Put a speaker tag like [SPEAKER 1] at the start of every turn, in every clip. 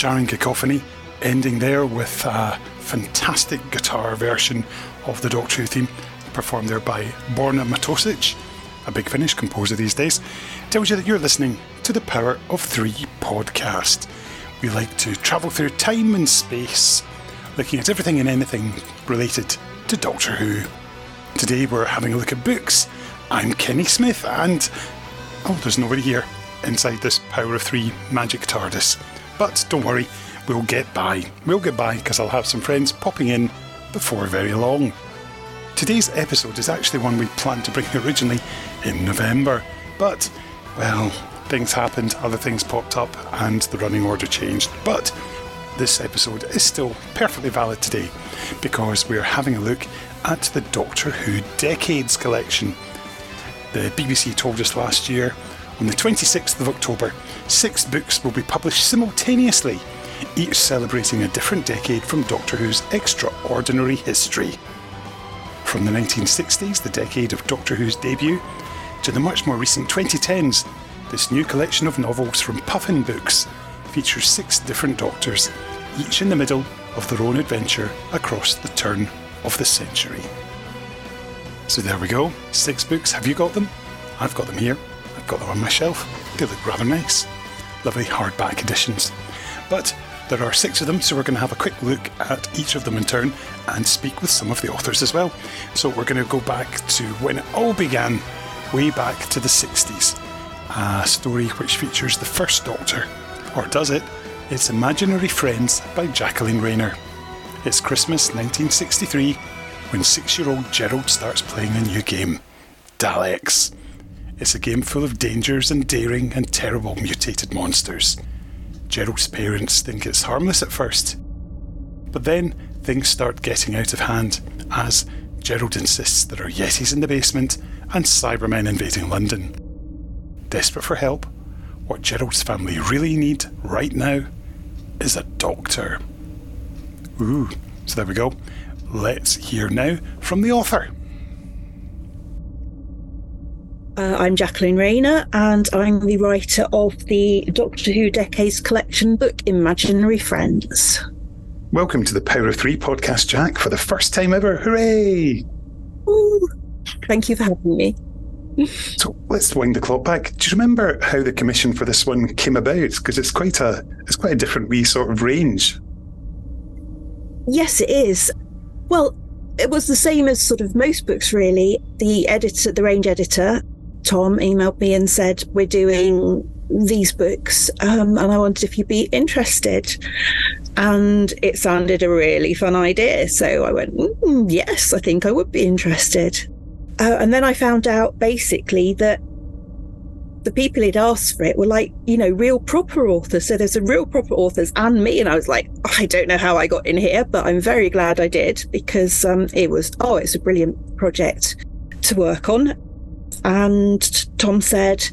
[SPEAKER 1] Jarring cacophony ending there with a fantastic guitar version of the Doctor Who theme, performed there by Borna Matosic, a Big Finish composer these days, tells you that you're listening to the Power of Three podcast. We like to travel through time and space, looking at everything and anything related to Doctor Who. Today we're having a look at books. I'm Kenny Smith, and oh, there's nobody here inside this Power of Three magic TARDIS. But don't worry, we'll get by. We'll get by because I'll have some friends popping in before very long. Today's episode is actually one we planned to bring originally in November, but, well, things happened, other things popped up, and the running order changed. But this episode is still perfectly valid today because we're having a look at the Doctor Who Decades collection. The BBC told us last year on the 26th of October, six books will be published simultaneously, each celebrating a different decade from Doctor Who's extraordinary history. From the 1960s, the decade of Doctor Who's debut, to the much more recent 2010s, this new collection of novels from Puffin Books features six different Doctors, each in the middle of their own adventure across the turn of the century. So there we go, six books. Have you got them? I've got them here. I've got them on my shelf. They look rather nice. Lovely hardback editions. But there are six of them, so we're going to have a quick look at each of them in turn and speak with some of the authors as well. So we're going to go back to when it all began, way back to the 60s. A story which features the first Doctor, or does it? It's Imaginary Friends by Jacqueline Rayner. It's Christmas 1963 when six year old Gerald starts playing a new game Daleks. It's a game full of dangers and daring and terrible mutated monsters. Gerald's parents think it's harmless at first. But then things start getting out of hand as Gerald insists there are Yetis in the basement and Cybermen invading London. Desperate for help, what Gerald's family really need right now is a doctor. Ooh, so there we go. Let's hear now from the author.
[SPEAKER 2] Uh, I'm Jacqueline Rayner, and I'm the writer of the Doctor Who Decades collection book, Imaginary Friends.
[SPEAKER 1] Welcome to the Power of Three podcast, Jack, for the first time ever. Hooray!
[SPEAKER 2] Ooh, thank you for having me.
[SPEAKER 1] So let's wind the clock back. Do you remember how the commission for this one came about? Because it's quite a it's quite a different wee sort of range.
[SPEAKER 2] Yes, it is. Well, it was the same as sort of most books, really. The editor, the range editor, Tom, emailed me and said, We're doing these books, um, and I wondered if you'd be interested. And it sounded a really fun idea. So I went, mm, Yes, I think I would be interested. Uh, and then I found out basically that the people he'd asked for it were like, you know, real proper authors. So there's a real proper authors and me. And I was like, I don't know how I got in here, but I'm very glad I did because um, it was, oh, it's a brilliant project to work on. And Tom said,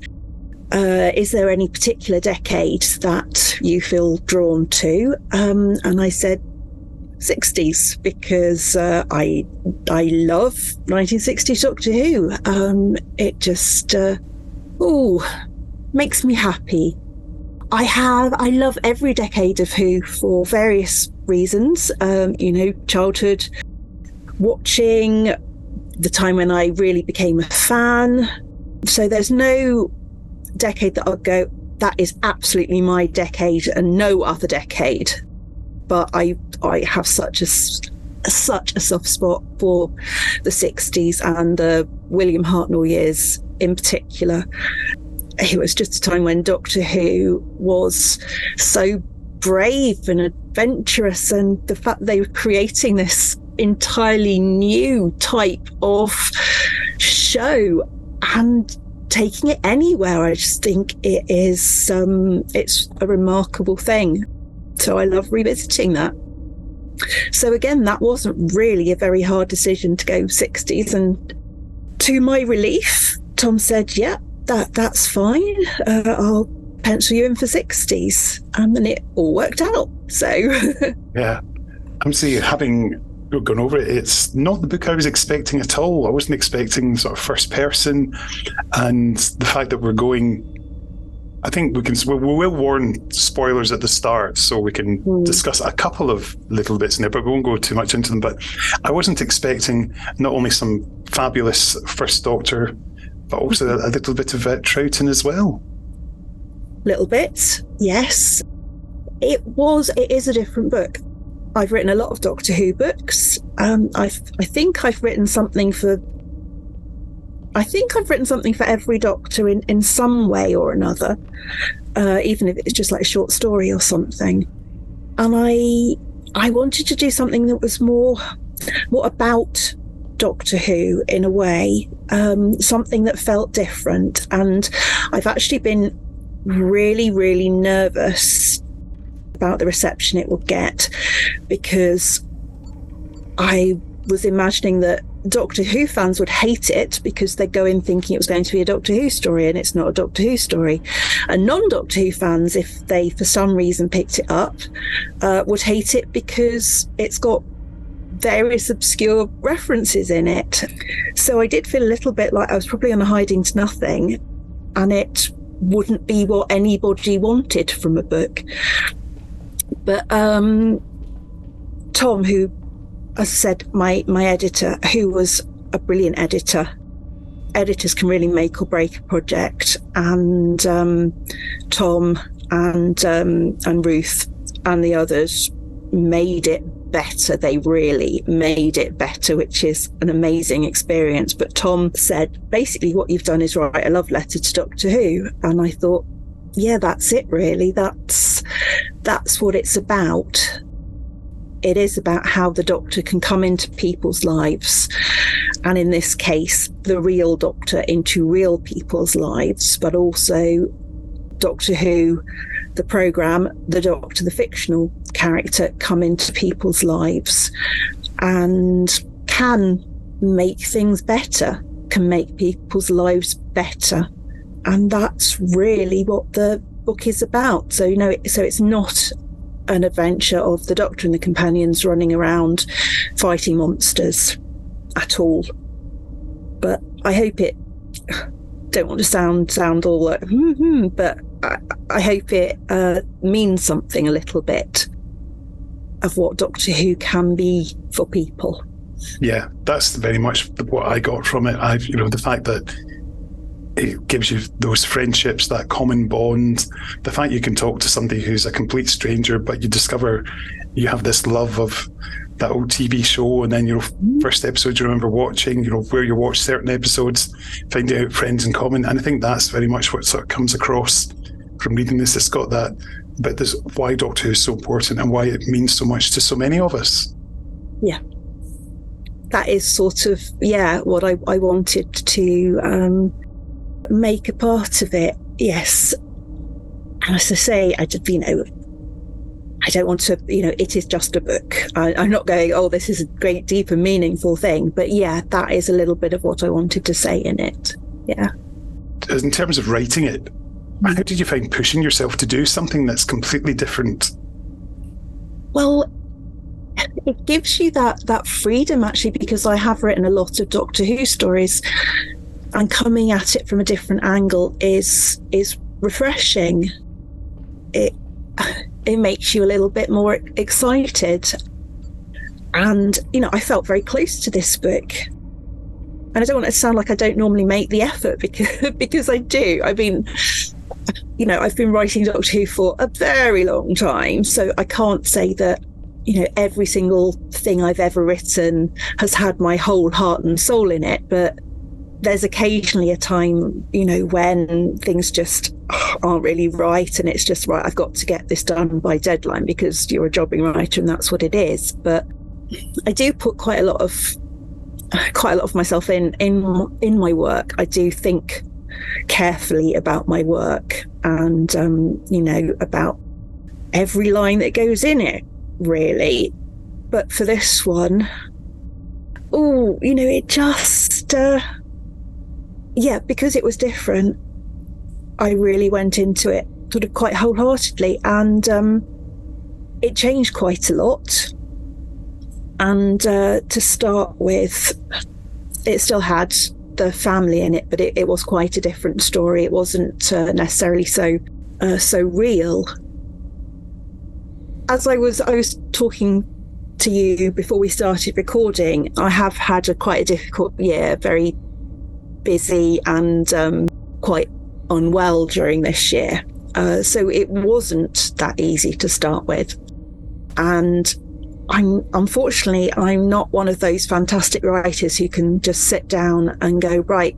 [SPEAKER 2] uh, is there any particular decade that you feel drawn to? Um, and I said, 60s because uh, I I love 1960s Doctor Who. Um, it just uh, oh makes me happy. I have I love every decade of Who for various reasons. Um, you know, childhood watching, the time when I really became a fan. So there's no decade that I'll go. That is absolutely my decade and no other decade but I I have such a such a soft spot for the 60s and the William Hartnell years in particular. It was just a time when Doctor Who was so brave and adventurous, and the fact they were creating this entirely new type of show and taking it anywhere. I just think it is um, it's a remarkable thing. So I love revisiting that. So again, that wasn't really a very hard decision to go 60s. And to my relief, Tom said, yeah, that that's fine. Uh, I'll pencil you in for 60s. and then it all worked out. So
[SPEAKER 1] yeah, I'm seeing having gone over it, it's not the book I was expecting at all. I wasn't expecting sort of first person, and the fact that we're going I think we can we will warn spoilers at the start, so we can mm. discuss a couple of little bits in there, but we won't go too much into them. But I wasn't expecting not only some fabulous First Doctor, but also a, a little bit of uh, Troughton as well.
[SPEAKER 2] Little bit, yes. It was. It is a different book. I've written a lot of Doctor Who books. Um, i I think I've written something for I think I've written something for every doctor in, in some way or another, uh, even if it's just like a short story or something. And I I wanted to do something that was more more about Doctor Who in a way, um, something that felt different. And I've actually been really, really nervous about the reception it will get because I was imagining that Doctor Who fans would hate it because they go in thinking it was going to be a Doctor Who story and it's not a Doctor Who story. And non Doctor Who fans, if they for some reason picked it up, uh, would hate it because it's got various obscure references in it. So I did feel a little bit like I was probably on a hiding to nothing and it wouldn't be what anybody wanted from a book. But um, Tom, who as I said, my my editor, who was a brilliant editor. Editors can really make or break a project, and um, Tom and um, and Ruth and the others made it better. They really made it better, which is an amazing experience. But Tom said, basically, what you've done is write a love letter to Doctor Who, and I thought, yeah, that's it. Really, that's that's what it's about it is about how the doctor can come into people's lives. And in this case, the real doctor into real people's lives, but also Doctor Who, the program, the doctor, the fictional character come into people's lives and can make things better, can make people's lives better. And that's really what the book is about. So, you know, so it's not an adventure of the Doctor and the companions running around fighting monsters at all. But I hope it. Don't want to sound sound all like, hmm but I, I, hope it uh, means something a little bit of what Doctor Who can be for people.
[SPEAKER 1] Yeah, that's very much what I got from it. I, you know, the fact that it gives you those friendships, that common bond. The fact you can talk to somebody who's a complete stranger, but you discover you have this love of that old TV show, and then your first episode you remember watching, you know, where you watch certain episodes, finding out friends in common. And I think that's very much what sort of comes across from reading this. It's got that but this why Doctor Who is so important and why it means so much to so many of us.
[SPEAKER 2] Yeah. That is sort of yeah what I, I wanted to um, make a part of it. Yes. And as I say, I just, you know, I don't want to, you know, it is just a book. I, am not going, oh, this is a great, deep and meaningful thing. But yeah, that is a little bit of what I wanted to say in it. Yeah.
[SPEAKER 1] In terms of writing it, mm-hmm. how did you find pushing yourself to do something that's completely different?
[SPEAKER 2] Well, it gives you that that freedom actually because I have written a lot of Doctor Who stories and coming at it from a different angle is is refreshing. It it makes you a little bit more excited. And you know, I felt very close to this book. And I don't want to sound like I don't normally make the effort because because I do. I mean, you know, I've been writing Doctor Who for a very long time, so I can't say that you know every single thing I've ever written has had my whole heart and soul in it, but there's occasionally a time, you know, when things just aren't really right and it's just right, I've got to get this done by deadline because you're a jobbing writer and that's what it is. But I do put quite a lot of quite a lot of myself in in in my work. I do think carefully about my work and um, you know, about every line that goes in it, really. But for this one, oh, you know, it just uh, yeah, because it was different, I really went into it sort of quite wholeheartedly, and um, it changed quite a lot. And uh, to start with, it still had the family in it, but it, it was quite a different story. It wasn't uh, necessarily so uh, so real. As I was, I was talking to you before we started recording. I have had a quite a difficult year, very busy and um, quite unwell during this year. Uh, so it wasn't that easy to start with. And I'm unfortunately I'm not one of those fantastic writers who can just sit down and go right.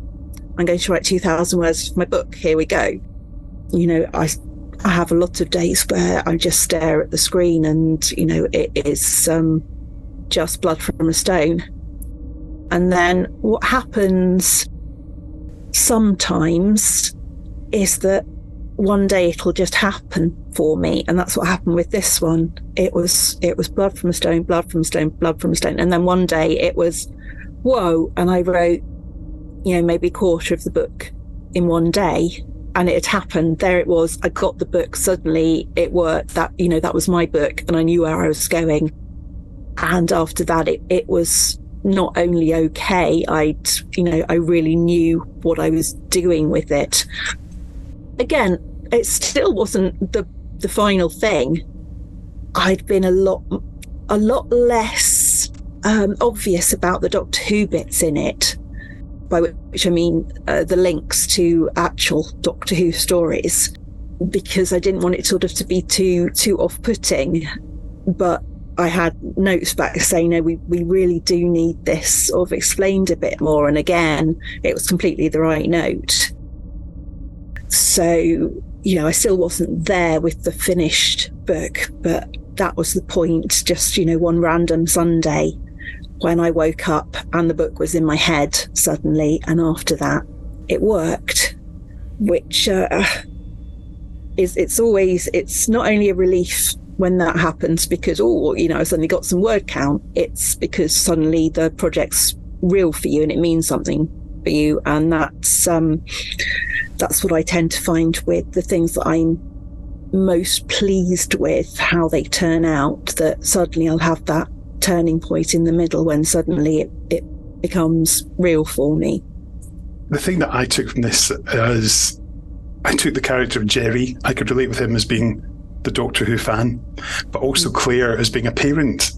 [SPEAKER 2] I'm going to write 2,000 words for my book. Here we go. You know, I I have a lot of days where I just stare at the screen and you know it is um, just blood from a stone. And then what happens sometimes is that one day it'll just happen for me and that's what happened with this one. It was it was blood from a stone blood from a stone blood from a stone and then one day it was whoa and i wrote you know maybe a quarter of the book in one day and it had happened. There it was. I got the book. Suddenly it worked. That you know that was my book and i knew where i was going. And after that it, it was not only okay i'd you know i really knew what i was doing with it again it still wasn't the the final thing. I'd been a lot a lot less um, obvious about the Doctor Who bits in it, by which I mean uh, the links to actual Doctor Who stories, because I didn't want it sort of to be too too off putting. But I had notes back saying, no, we, we really do need this sort of explained a bit more. And again, it was completely the right note. So you know, I still wasn't there with the finished book, but that was the point. Just, you know, one random Sunday when I woke up and the book was in my head suddenly. And after that, it worked, which uh, is, it's always, it's not only a relief when that happens because, oh, you know, I suddenly got some word count. It's because suddenly the project's real for you and it means something for you. And that's, um, that's what I tend to find with the things that I'm most pleased with how they turn out that suddenly I'll have that turning point in the middle when suddenly it, it becomes real for me.
[SPEAKER 1] The thing that I took from this is I took the character of Jerry. I could relate with him as being the Doctor Who fan, but also mm. Claire as being a parent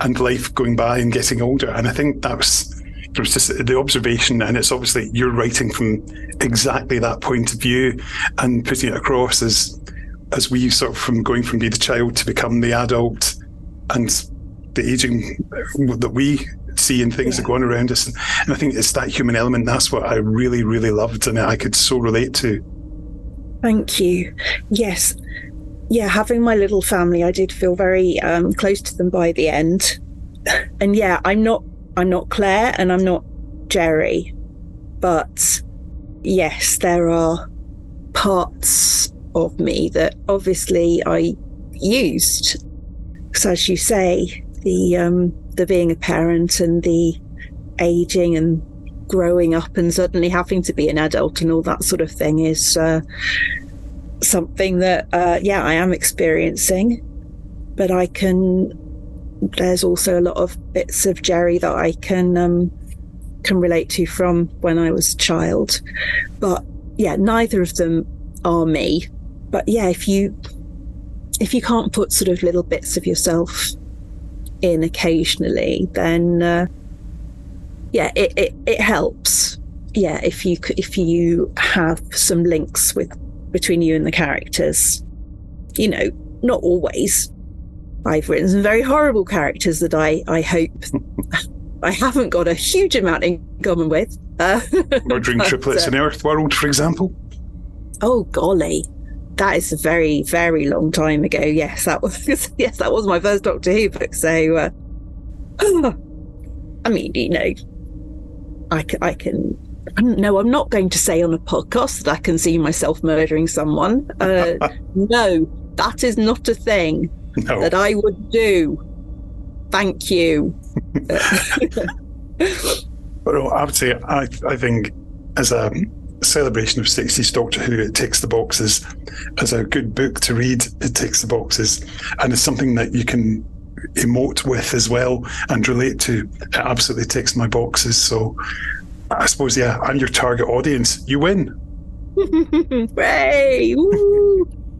[SPEAKER 1] and life going by and getting older. And I think that was it was just the observation, and it's obviously you're writing from exactly that point of view and putting it across as as we sort of from going from being the child to become the adult and the aging that we see and things yeah. that go on around us. And, and I think it's that human element. That's what I really, really loved, and I could so relate to.
[SPEAKER 2] Thank you. Yes. Yeah, having my little family, I did feel very um, close to them by the end. And yeah, I'm not I'm not Claire and I'm not Jerry, but yes, there are parts of me that obviously I used. Because as you say, the um, the being a parent and the aging and growing up and suddenly having to be an adult and all that sort of thing is uh, something that uh, yeah I am experiencing. But I can there's also a lot of bits of Jerry that I can um, can relate to from when I was a child. But yeah, neither of them are me. But yeah, if you if you can't put sort of little bits of yourself in occasionally, then uh, yeah, it, it it helps. Yeah, if you if you have some links with between you and the characters, you know, not always, I've written some very horrible characters that I, I hope I haven't got a huge amount in common with.
[SPEAKER 1] Uh, Murdering triplets uh, in Earthworld, for example.
[SPEAKER 2] Oh golly, that is a very very long time ago. Yes, that was yes that was my first Doctor Who book. So, uh, I mean, you know, I, I can. No, I'm not going to say on a podcast that I can see myself murdering someone. Uh, no, that is not a thing no. that I would do. Thank you.
[SPEAKER 1] but I would say I, I think as a celebration of 60s Doctor Who, it ticks the boxes. As a good book to read, it ticks the boxes. And it's something that you can emote with as well and relate to. It absolutely ticks my boxes. So I suppose, yeah, I'm your target audience. You win.
[SPEAKER 2] Hooray!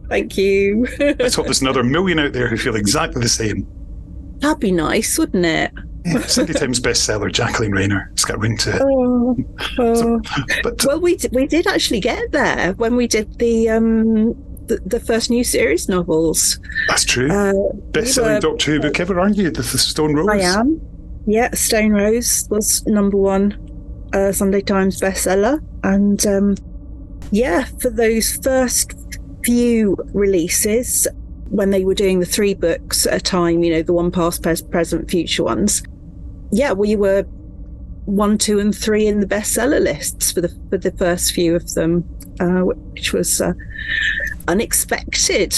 [SPEAKER 2] Thank you.
[SPEAKER 1] Let's hope there's another million out there who feel exactly the same.
[SPEAKER 2] That'd be nice, wouldn't it?
[SPEAKER 1] Yeah, Sunday Times bestseller, Jacqueline Rayner. It's got a ring to it.
[SPEAKER 2] Oh, oh.
[SPEAKER 1] So, but
[SPEAKER 2] Well, we d- we did actually get there when we did the um the, the first new series novels.
[SPEAKER 1] that's true.
[SPEAKER 2] Uh,
[SPEAKER 1] Best-selling Doctor Who book ever, aren't you? The, the Stone Rose.
[SPEAKER 2] I am. Yeah, Stone Rose was number one uh, Sunday Times bestseller, and um, yeah, for those first few releases, when they were doing the three books at a time, you know, the one past, pres- present, future ones. Yeah, we were one, two, and three in the bestseller lists for the for the first few of them, uh, which was uh, unexpected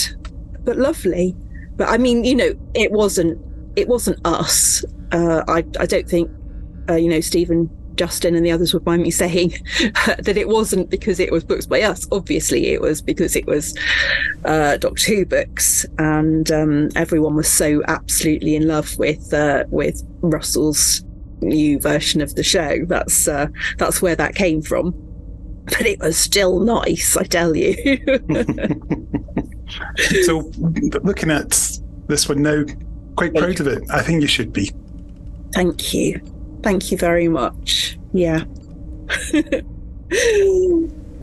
[SPEAKER 2] but lovely. But I mean, you know, it wasn't it wasn't us. Uh, I I don't think uh, you know Stephen. Justin and the others would mind me saying that it wasn't because it was books by us. Obviously, it was because it was uh, Doctor Who books, and um, everyone was so absolutely in love with uh, with Russell's new version of the show. That's uh, that's where that came from. But it was still nice, I tell you.
[SPEAKER 1] so, looking at this one now, quite proud of it. I think you should be.
[SPEAKER 2] Thank you. Thank you very much. Yeah.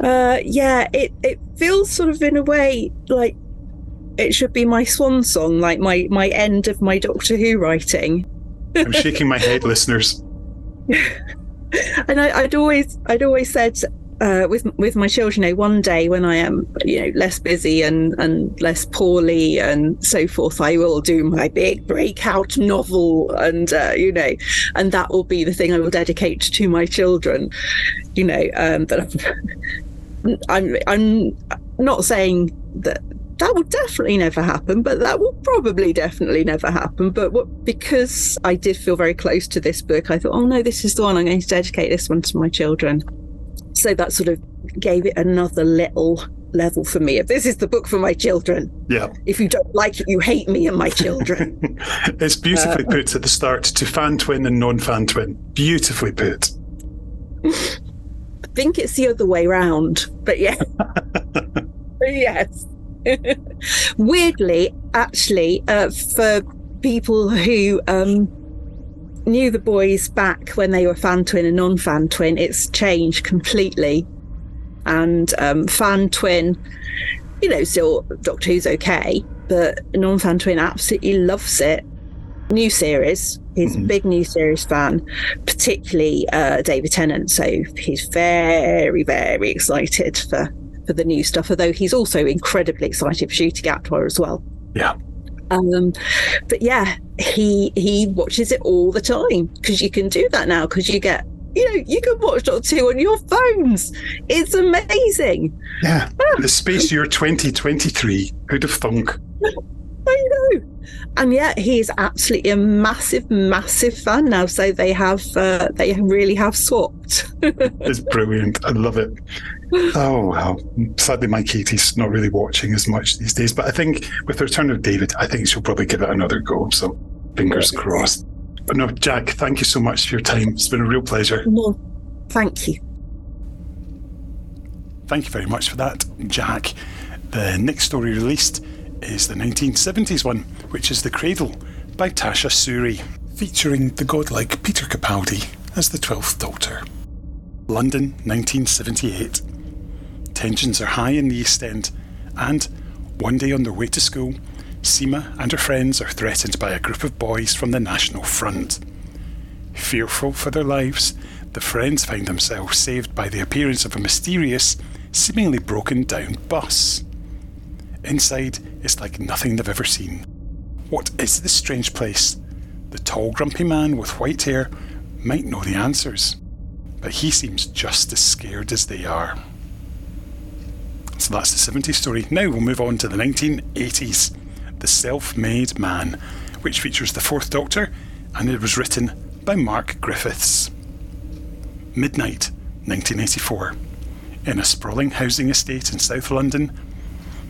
[SPEAKER 2] uh, yeah, it, it feels sort of in a way like it should be my swan song, like my, my end of my Doctor Who writing.
[SPEAKER 1] I'm shaking my head, listeners.
[SPEAKER 2] and I, I'd always I'd always said uh, with with my children, you know, one day when I am you know less busy and and less poorly and so forth, I will do my big breakout novel, and uh, you know, and that will be the thing I will dedicate to my children. You know, um, I'm, I'm I'm not saying that that will definitely never happen, but that will probably definitely never happen. But what, because I did feel very close to this book, I thought, oh no, this is the one I'm going to dedicate this one to my children. So that sort of gave it another little level for me. If this is the book for my children,
[SPEAKER 1] Yeah.
[SPEAKER 2] if you don't like it, you hate me and my children.
[SPEAKER 1] it's beautifully
[SPEAKER 2] Uh,
[SPEAKER 1] put at the start to fan twin and non fan twin. Beautifully put.
[SPEAKER 2] I think it's the other way round, but yeah. yes. Weirdly, actually, uh, for people who um, knew the boys back when they were fan twin and non fan twin, it's changed completely. And um, fan twin, you know, still Doctor Who's okay, but non fan twin absolutely loves it. New series, he's a
[SPEAKER 1] Mhm.
[SPEAKER 2] big new series fan, particularly uh, David Tennant. So he's very, very excited for, for the new stuff, although he's also incredibly excited for Ncuti Gatwa as well.
[SPEAKER 1] Yeah.
[SPEAKER 2] Um, but yeah, he he watches it all the time because you can do that now because you get you know you can watch Doctor Who on your phones. It's amazing.
[SPEAKER 1] Yeah. the space year 2023. Who'd have thunk?
[SPEAKER 2] I know. And yet he is absolutely a massive, massive fan now. So they have uh, they really have swapped.
[SPEAKER 1] It's brilliant. I love it. Oh, well. Sadly, my Katie's not really watching as much these days, but I think with the return of David, I think she'll probably give it another go. So fingers crossed. But no, Jack, thank you so much for your time. It's been a real pleasure.
[SPEAKER 2] Well, thank you.
[SPEAKER 1] Thank you very much for that, Jack. The next story released is the 1970s one, which is The Cradle by Tasha Suri, featuring the godlike Peter Capaldi as the 12th Doctor. London, 1978. Tensions are high in the East End, and one day on their way to school, Seema and her friends are threatened by a group of boys from the National Front. Fearful for their lives, the friends find themselves saved by the appearance of a mysterious, seemingly broken down bus. Inside it's like nothing they've ever seen. What is this strange place? The tall, grumpy man with white hair might know the answers, but he seems just as scared as they are. So that's the 70s story. Now we'll move on to the 1980s The Self Made Man, which features the Fourth Doctor, and it was written by Mark Griffiths. Midnight, 1984. In a sprawling housing estate in South London,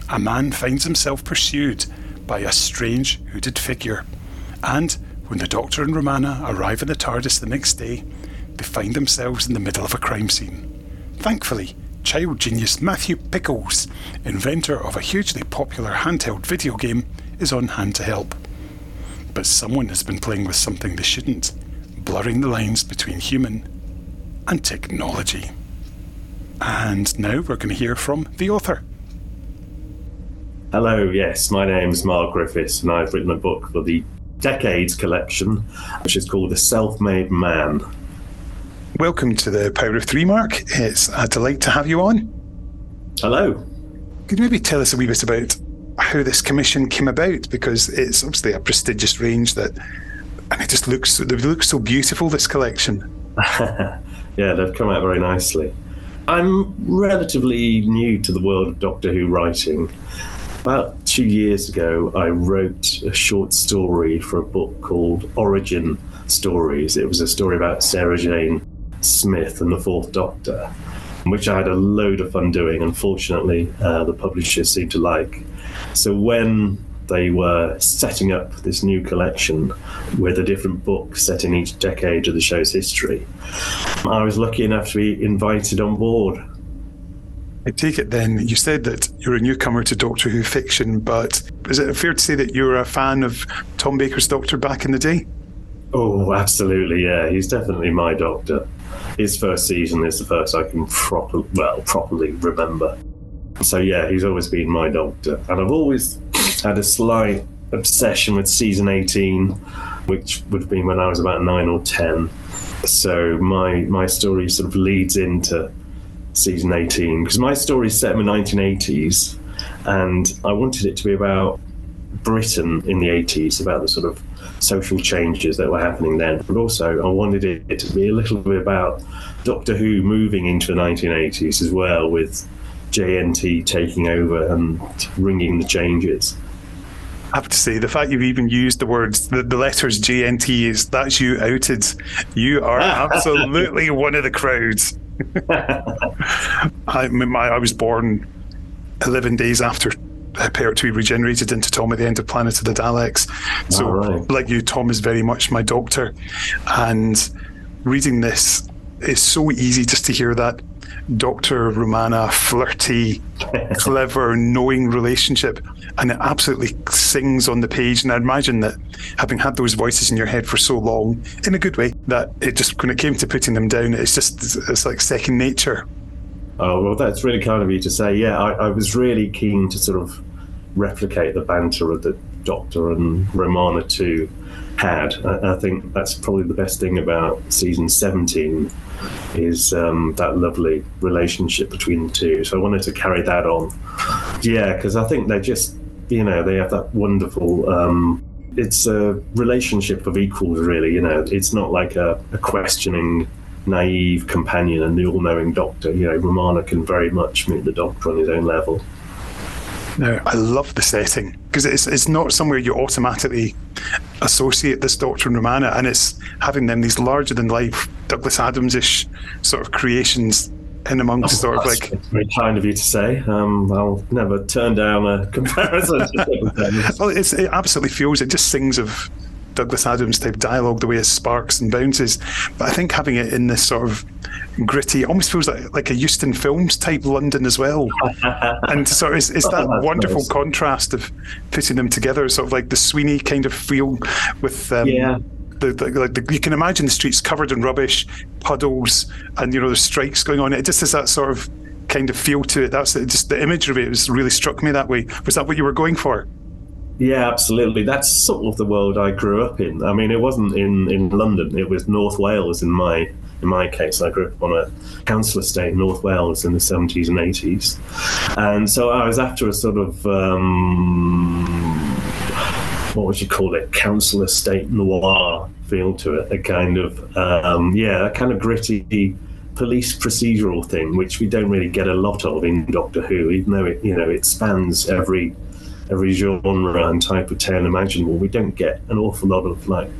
[SPEAKER 1] a man finds himself pursued by a strange hooded figure. And when the Doctor and Romana arrive in the TARDIS the next day, they find themselves in the middle of a crime scene. Thankfully, child genius Matthew Pickles, inventor of a hugely popular handheld video game, is on hand to help. But someone has been playing with something they shouldn't, blurring the lines between human and technology. And now we're going to hear from the author.
[SPEAKER 3] Hello, yes, my name's Mark Griffiths, and I've written a book for the Decades collection, which is called The Self Made Man.
[SPEAKER 1] Welcome to the Power of Three, Mark. It's a delight to have you on.
[SPEAKER 3] Hello.
[SPEAKER 1] Could you maybe tell us a wee bit about how this commission came about? Because it's obviously a prestigious range that, and it just looks, it looks so beautiful, this collection.
[SPEAKER 3] yeah, they've come out very nicely. I'm relatively new to the world of Doctor Who writing. About two years ago, I wrote a short story for a book called Origin Stories. It was a story about Sarah Jane Smith and the Fourth Doctor, which I had a load of fun doing. Unfortunately, uh, the publishers seemed to like. So when they were setting up this new collection with a different book set in each decade of the show's history, I was lucky enough to be invited on board.
[SPEAKER 1] I take it then, you said that you're a newcomer to Doctor Who fiction, but is it fair to say that you're a fan of Tom Baker's Doctor back in the day?
[SPEAKER 3] Oh, absolutely, yeah. He's definitely my Doctor. His first season is the first I can proper, well, properly remember. So yeah, he's always been my Doctor, and I've always had a slight obsession with season 18, which would have been when I was about nine or ten. So my my story sort of leads into season 18 because my story is set in the 1980s, and I wanted it to be about Britain in the 80s, about the sort of social changes that were happening then, but also I wanted it to be a little bit about Doctor Who moving into the 1980s as well, with JNT taking over and ringing the changes.
[SPEAKER 1] I have to say, the fact you've even used the words, the, the letters JNT is that's you outed. You are absolutely one of the crowds. I, my, I was born 11 days after Pertwee regenerated into Tom at the end of Planet of the Daleks. So, right. like you, Tom is very much my doctor. And reading this is so easy just to hear that Dr. Romana flirty, clever, knowing relationship. And it absolutely sings on the page. And I imagine that having had those voices in your head for so long, in a good way, that it just, when it came to putting them down, it's just, it's like second nature.
[SPEAKER 3] Oh, well, that's really kind of you to say. Yeah, I, I was really keen to sort of replicate the banter of the Doctor and Romana 2 had. I, I, think that's probably the best thing about season 17 is um, that lovely relationship between the two. So I wanted to carry that on. Yeah, because I think they're just, you know, they have that wonderful. Um, it's a relationship of equals, really. You know, it's not like a, a questioning, naive companion and the all-knowing doctor. You know, Romana can very much meet the doctor on his own level.
[SPEAKER 1] Now, I love the setting because it's it's not somewhere you automatically associate this Doctor and Romana, and it's having them these larger than life Douglas Adams ish sort of creations in amongst oh, sort of like.
[SPEAKER 3] very kind of you to say. Um, I'll never turn down a comparison.
[SPEAKER 1] well, it absolutely feels it just sings of Douglas Adams type dialogue, the way it sparks and bounces. But I think having it in this sort of gritty, almost feels like like a Euston Films type London as well. and so it's, it's that oh, wonderful nice. contrast of putting them together, sort of like the Sweeney kind of feel with. Um, yeah. The, the, like the, you can imagine the streets covered in rubbish, puddles, and you know there's strikes going on. It just has that sort of kind of feel to it. That's just the image of it was really struck me that way. Was that what you were going for?
[SPEAKER 3] Yeah, absolutely. That's sort of the world I grew up in. I mean, it wasn't in, in London; it was North Wales. In my in my case, I grew up on a council estate in North Wales in the seventies and eighties, and so I was after a sort of um, what would you call it? Council estate noir feel to it. A kind of um, yeah, a kind of gritty police procedural thing, which we don't really get a lot of in Doctor Who, even though it you know it spans every every genre and type of tale imaginable. We don't get an awful lot of like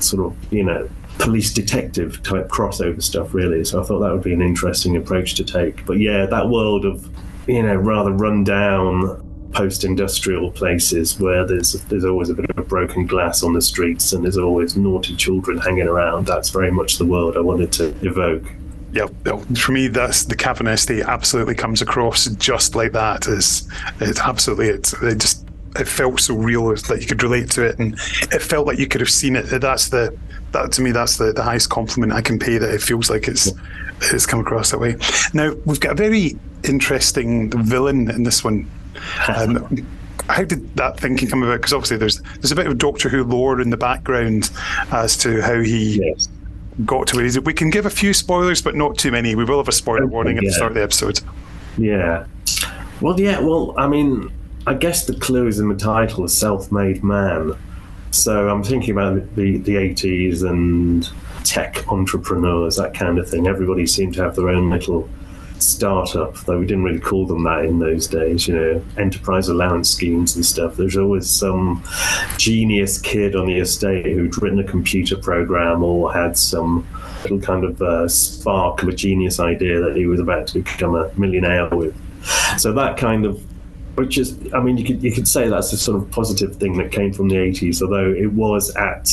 [SPEAKER 3] sort of you know police detective type crossover stuff really. So I thought that would be an interesting approach to take. But yeah, that world of you know rather run down post-industrial places where there's there's always a bit of broken glass on the streets and there's always naughty children hanging around. That's very much the world I wanted to evoke.
[SPEAKER 1] yeah, for me, that's the Cavan estate absolutely comes across just like that. Is it absolutely? It, it just it felt so real that you could relate to it, and it felt like you could have seen it. That's the that to me, that's the, the highest compliment I can pay. That it feels like it's it's come across that way. Now we've got a very interesting villain in this one. Um, how did that thinking come about? Because obviously there's there's a bit of Doctor Who lore in the background as to how he yes. got to where he's. We can give a few spoilers, but not too many. We will have a spoiler warning at the start of the episode.
[SPEAKER 3] Yeah. Well, yeah. Well, I mean, I guess the clue is in the title, "Self-Made Man." So I'm thinking about the the 80s and tech entrepreneurs, that kind of thing. Everybody seemed to have their own little startup, though we didn't really call them that in those days, you know, enterprise allowance schemes and stuff. There's always some genius kid on the estate who'd written a computer program or had some little kind of uh, spark of a genius idea that he was about to become a millionaire with. So that kind of which is, I mean, you could you could say that's a sort of positive thing that came from the 80s, although it was at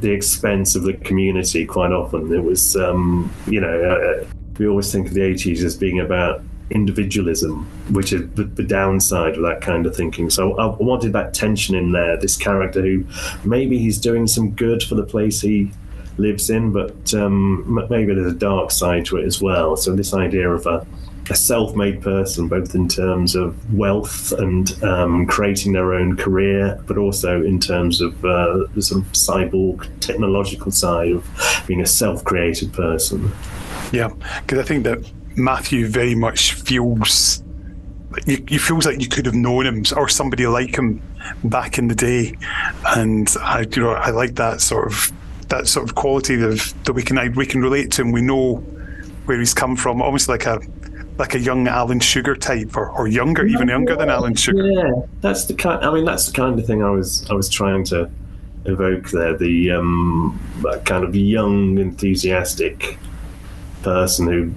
[SPEAKER 3] the expense of the community quite often. It was, um, you know, uh, we always think of the 80s as being about individualism, which is the, the, downside of that kind of thinking. So I wanted that tension in there. This character who maybe he's doing some good for the place he lives in, but um, maybe there's a dark side to it as well. So this idea of a a self-made person, both in terms of wealth and um, creating their own career, but also in terms of uh, the sort of cyborg technological side of being a self-created person.
[SPEAKER 1] Yeah, because I think that Matthew very much feels. He, feels like you could have known him or somebody like him back in the day, and I, you know, I like that sort of that sort of quality of that we can we can relate to him. We know where he's come from, almost like a like a young Alan Sugar type, or, or younger, even younger than Alan Sugar.
[SPEAKER 3] Yeah, that's the kind. I mean, that's the kind of thing I was I was trying to evoke there. The um, kind of young, enthusiastic person who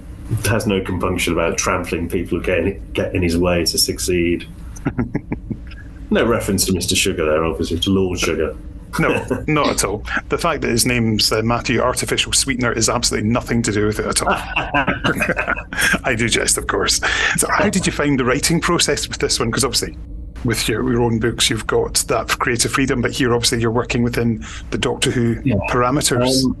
[SPEAKER 3] has no compunction about trampling people who get in, get in his way to succeed. no reference to Mr. Sugar there, obviously, to Lord Sugar.
[SPEAKER 1] No, not at all. The fact that his name's uh, Matthew Artificial Sweetener is absolutely nothing to do with it at all. I do jest, of course. So, how did you find the writing process with this one? Because obviously, with your, your own books, you've got that creative freedom, but here, obviously, you're working within the Doctor Who yeah. parameters. Um,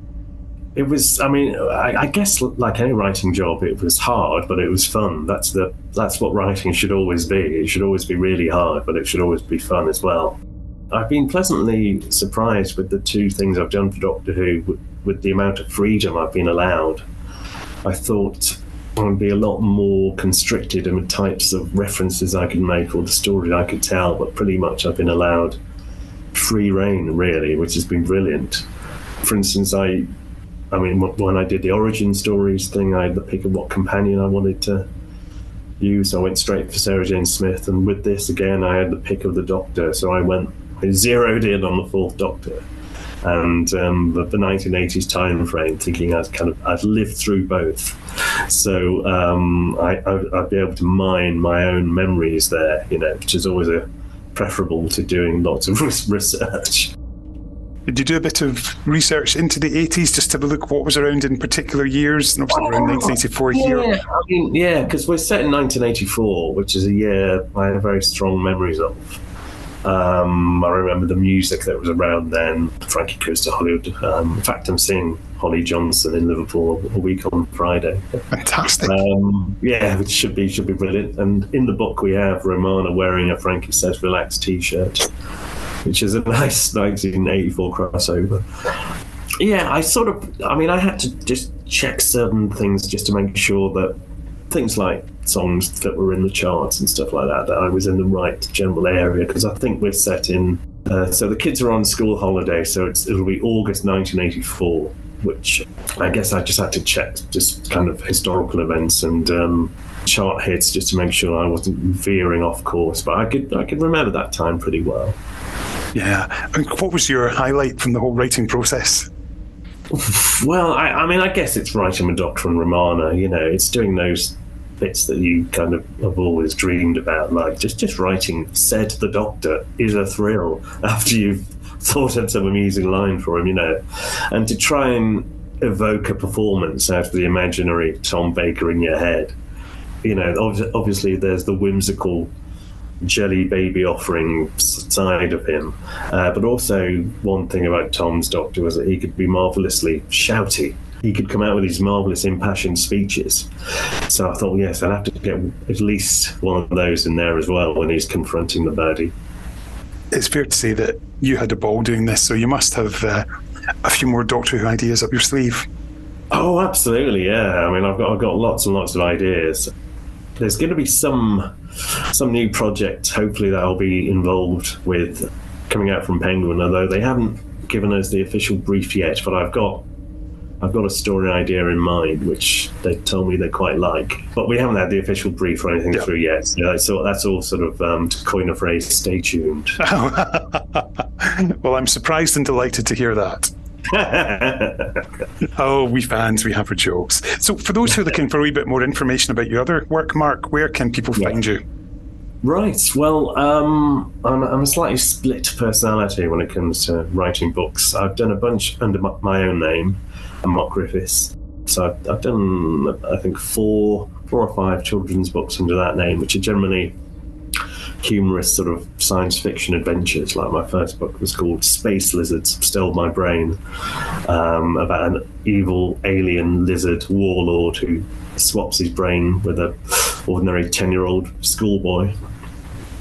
[SPEAKER 3] it was i mean I, I, guess like any writing job it was hard but it was fun that's the that's what writing should always be it should always be really hard but it should always be fun as well i've been pleasantly surprised with the two things i've done for doctor who with, with the amount of freedom i've been allowed i thought I would be a lot more constricted in the types of references I could make or the story I could tell, but pretty much I've been allowed free reign, really, which has been brilliant. For instance, I I mean, when I did the origin stories thing, I had the pick of what companion I wanted to use. I went straight for Sarah Jane Smith, and with this again, I had the pick of the Doctor. So I went, I zeroed in on the fourth Doctor, and um, the, the, 1980s time frame, thinking I'd kind of I'd lived through both, so um, I, would be able to mine my own memories there, you know, which is always a preferable to doing lots of research.
[SPEAKER 1] Did you do a bit of research into the 80s just to look what was around in particular years? And obviously, around 1984
[SPEAKER 3] yeah,
[SPEAKER 1] here.
[SPEAKER 3] I mean, yeah, because we're set in 1984, which is a year I have very strong memories of. Um, I remember the music that was around then. Frankie goes to Hollywood. Um, in fact, I'm seeing Holly Johnson in Liverpool a week on Friday.
[SPEAKER 1] Fantastic. Um,
[SPEAKER 3] yeah, it should be should be brilliant. And in the book, we have Romana wearing a Frankie Says Relax T-shirt which is a nice 1984 crossover. Yeah, I sort of, I mean, I had to just check certain things just to make sure that things like songs that were in the charts and stuff like that, that I was in the right general area because I think we're set in. Uh, so the kids are on school holiday, so it'll be August 1984, which I guess I just had to check just kind of historical events and um, chart hits just to make sure I wasn't veering off course. But I could I could remember that time pretty well.
[SPEAKER 1] Yeah. And what was your highlight from the whole writing process?
[SPEAKER 3] Well, I, I mean, I guess it's writing Doctor and Romana. You know, it's doing those bits that you kind of have always dreamed about. Like just just writing "said the Doctor" is a thrill after you've thought of some amusing line for him. You know, and to try and evoke a performance out of the imaginary Tom Baker in your head. You know, obviously there's the whimsical jelly baby offering side of him, uh, but also one thing about Tom's Doctor was that he could be marvelously shouty. He could come out with these marvelous impassioned speeches. So I thought, yes, I'd have to get at least one of those in there as well when he's confronting the baddie.
[SPEAKER 1] It's fair to say that you had a ball doing this, so you must have uh, a few more Doctor Who ideas up your sleeve.
[SPEAKER 3] Oh, absolutely, yeah. I mean, I've got I've got lots and lots of ideas. There's going to be some some new project, hopefully that I'll be involved with coming out from Penguin. Although they haven't given us the official brief yet, but I've got I've got a story idea in mind, which they told me they quite like. But we haven't had the official brief or anything through yet. So that's all, that's all sort of, um, to coin a phrase, stay tuned.
[SPEAKER 1] well, I'm surprised and delighted to hear that. oh, we fans, we have our jokes. So, for those who are looking for a wee bit more information about your other work, Mark, where can people yeah. find you?
[SPEAKER 3] Right. Well, um, I'm, I'm, a slightly split personality when it comes to writing books. I've done a bunch under my, my own name, Mark Griffiths. So I've, I've, done, I think, four, four or five children's books under that name, which are generally humorous sort of science fiction adventures. Like my first book was called Space Lizards Stole My Brain, um, about an evil alien lizard warlord who swaps his brain with a ordinary ten year old schoolboy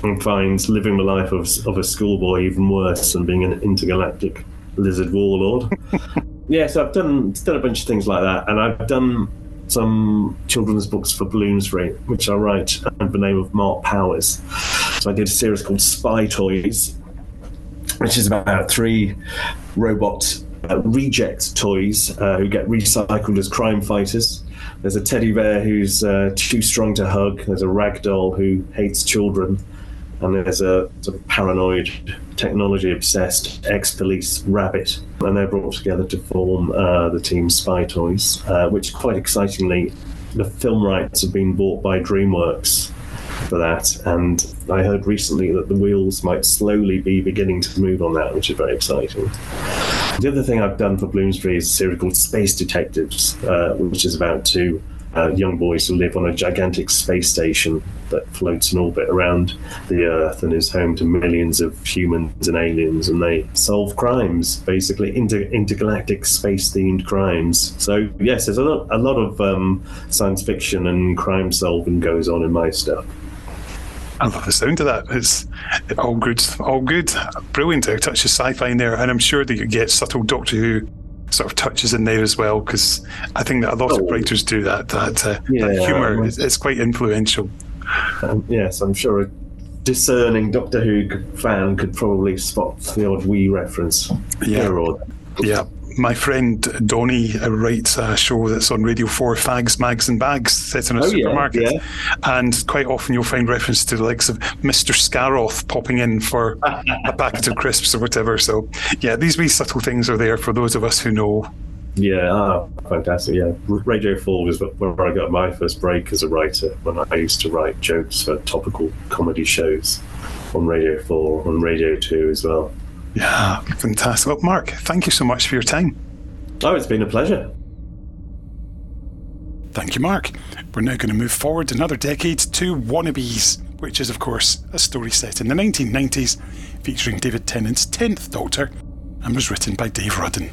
[SPEAKER 3] and finds living the life of, of a schoolboy even worse than being an intergalactic lizard warlord. yeah, so I've done done a bunch of things like that, and I've done some children's books for Bloomsbury, which I write under the name of Mark Powers. So I did a series called Spy Toys, which is about three robot uh, reject toys uh, who get recycled as crime fighters. There's a teddy bear who's uh, too strong to hug. There's a rag doll who hates children and there's a sort of paranoid, technology obsessed ex police rabbit. And they're brought together to form uh, the team Spy Toys, uh, which quite excitingly, the film rights have been bought by DreamWorks for that. And I heard recently that the wheels might slowly be beginning to move on that, which is very exciting. The other thing I've done for Bloomsbury is a series called Space Detectives, uh, which is about two uh, young boys who live on a gigantic space station that floats in orbit around the Earth and is home to millions of humans and aliens, and they solve crimes, basically inter- intergalactic space-themed crimes. So yes, there's a lot, a lot of um, science fiction and crime solving goes on in my stuff.
[SPEAKER 1] I love the sound of that. It's all good, all good, brilliant. A touch of sci-fi in there, and I'm sure that you get subtle Doctor Who sort of touches in there as well because I think that a lot oh. of writers do that. That, uh, yeah, that humor is, is, quite influential.
[SPEAKER 3] Um, yes, I'm sure a discerning Doctor Who fan could probably spot the odd wee reference
[SPEAKER 1] yeah.
[SPEAKER 3] here or
[SPEAKER 1] there. Yeah, my friend Donny writes a show that's on Radio 4, Fags, Mags and Bags, set in a oh, supermarket. Yeah, yeah. And quite often you'll find reference to the likes of Mr. Scaroth popping in for a packet of crisps or whatever. So, yeah, these wee subtle things are there for those of us who know.
[SPEAKER 3] Yeah, oh, fantastic. Yeah, Radio 4 was where I got my first break as a writer when I used to write jokes for topical comedy shows on Radio 4, on Radio 2 as well.
[SPEAKER 1] Yeah, fantastic. Well, Mark, thank you so much for your time.
[SPEAKER 3] Oh, it's been a pleasure.
[SPEAKER 1] Thank you, Mark. We're now going to move forward another decade to Wannabes, which is, of course, a story set in the 1990s featuring David Tennant's 10th Doctor and was written by Dave Rudden.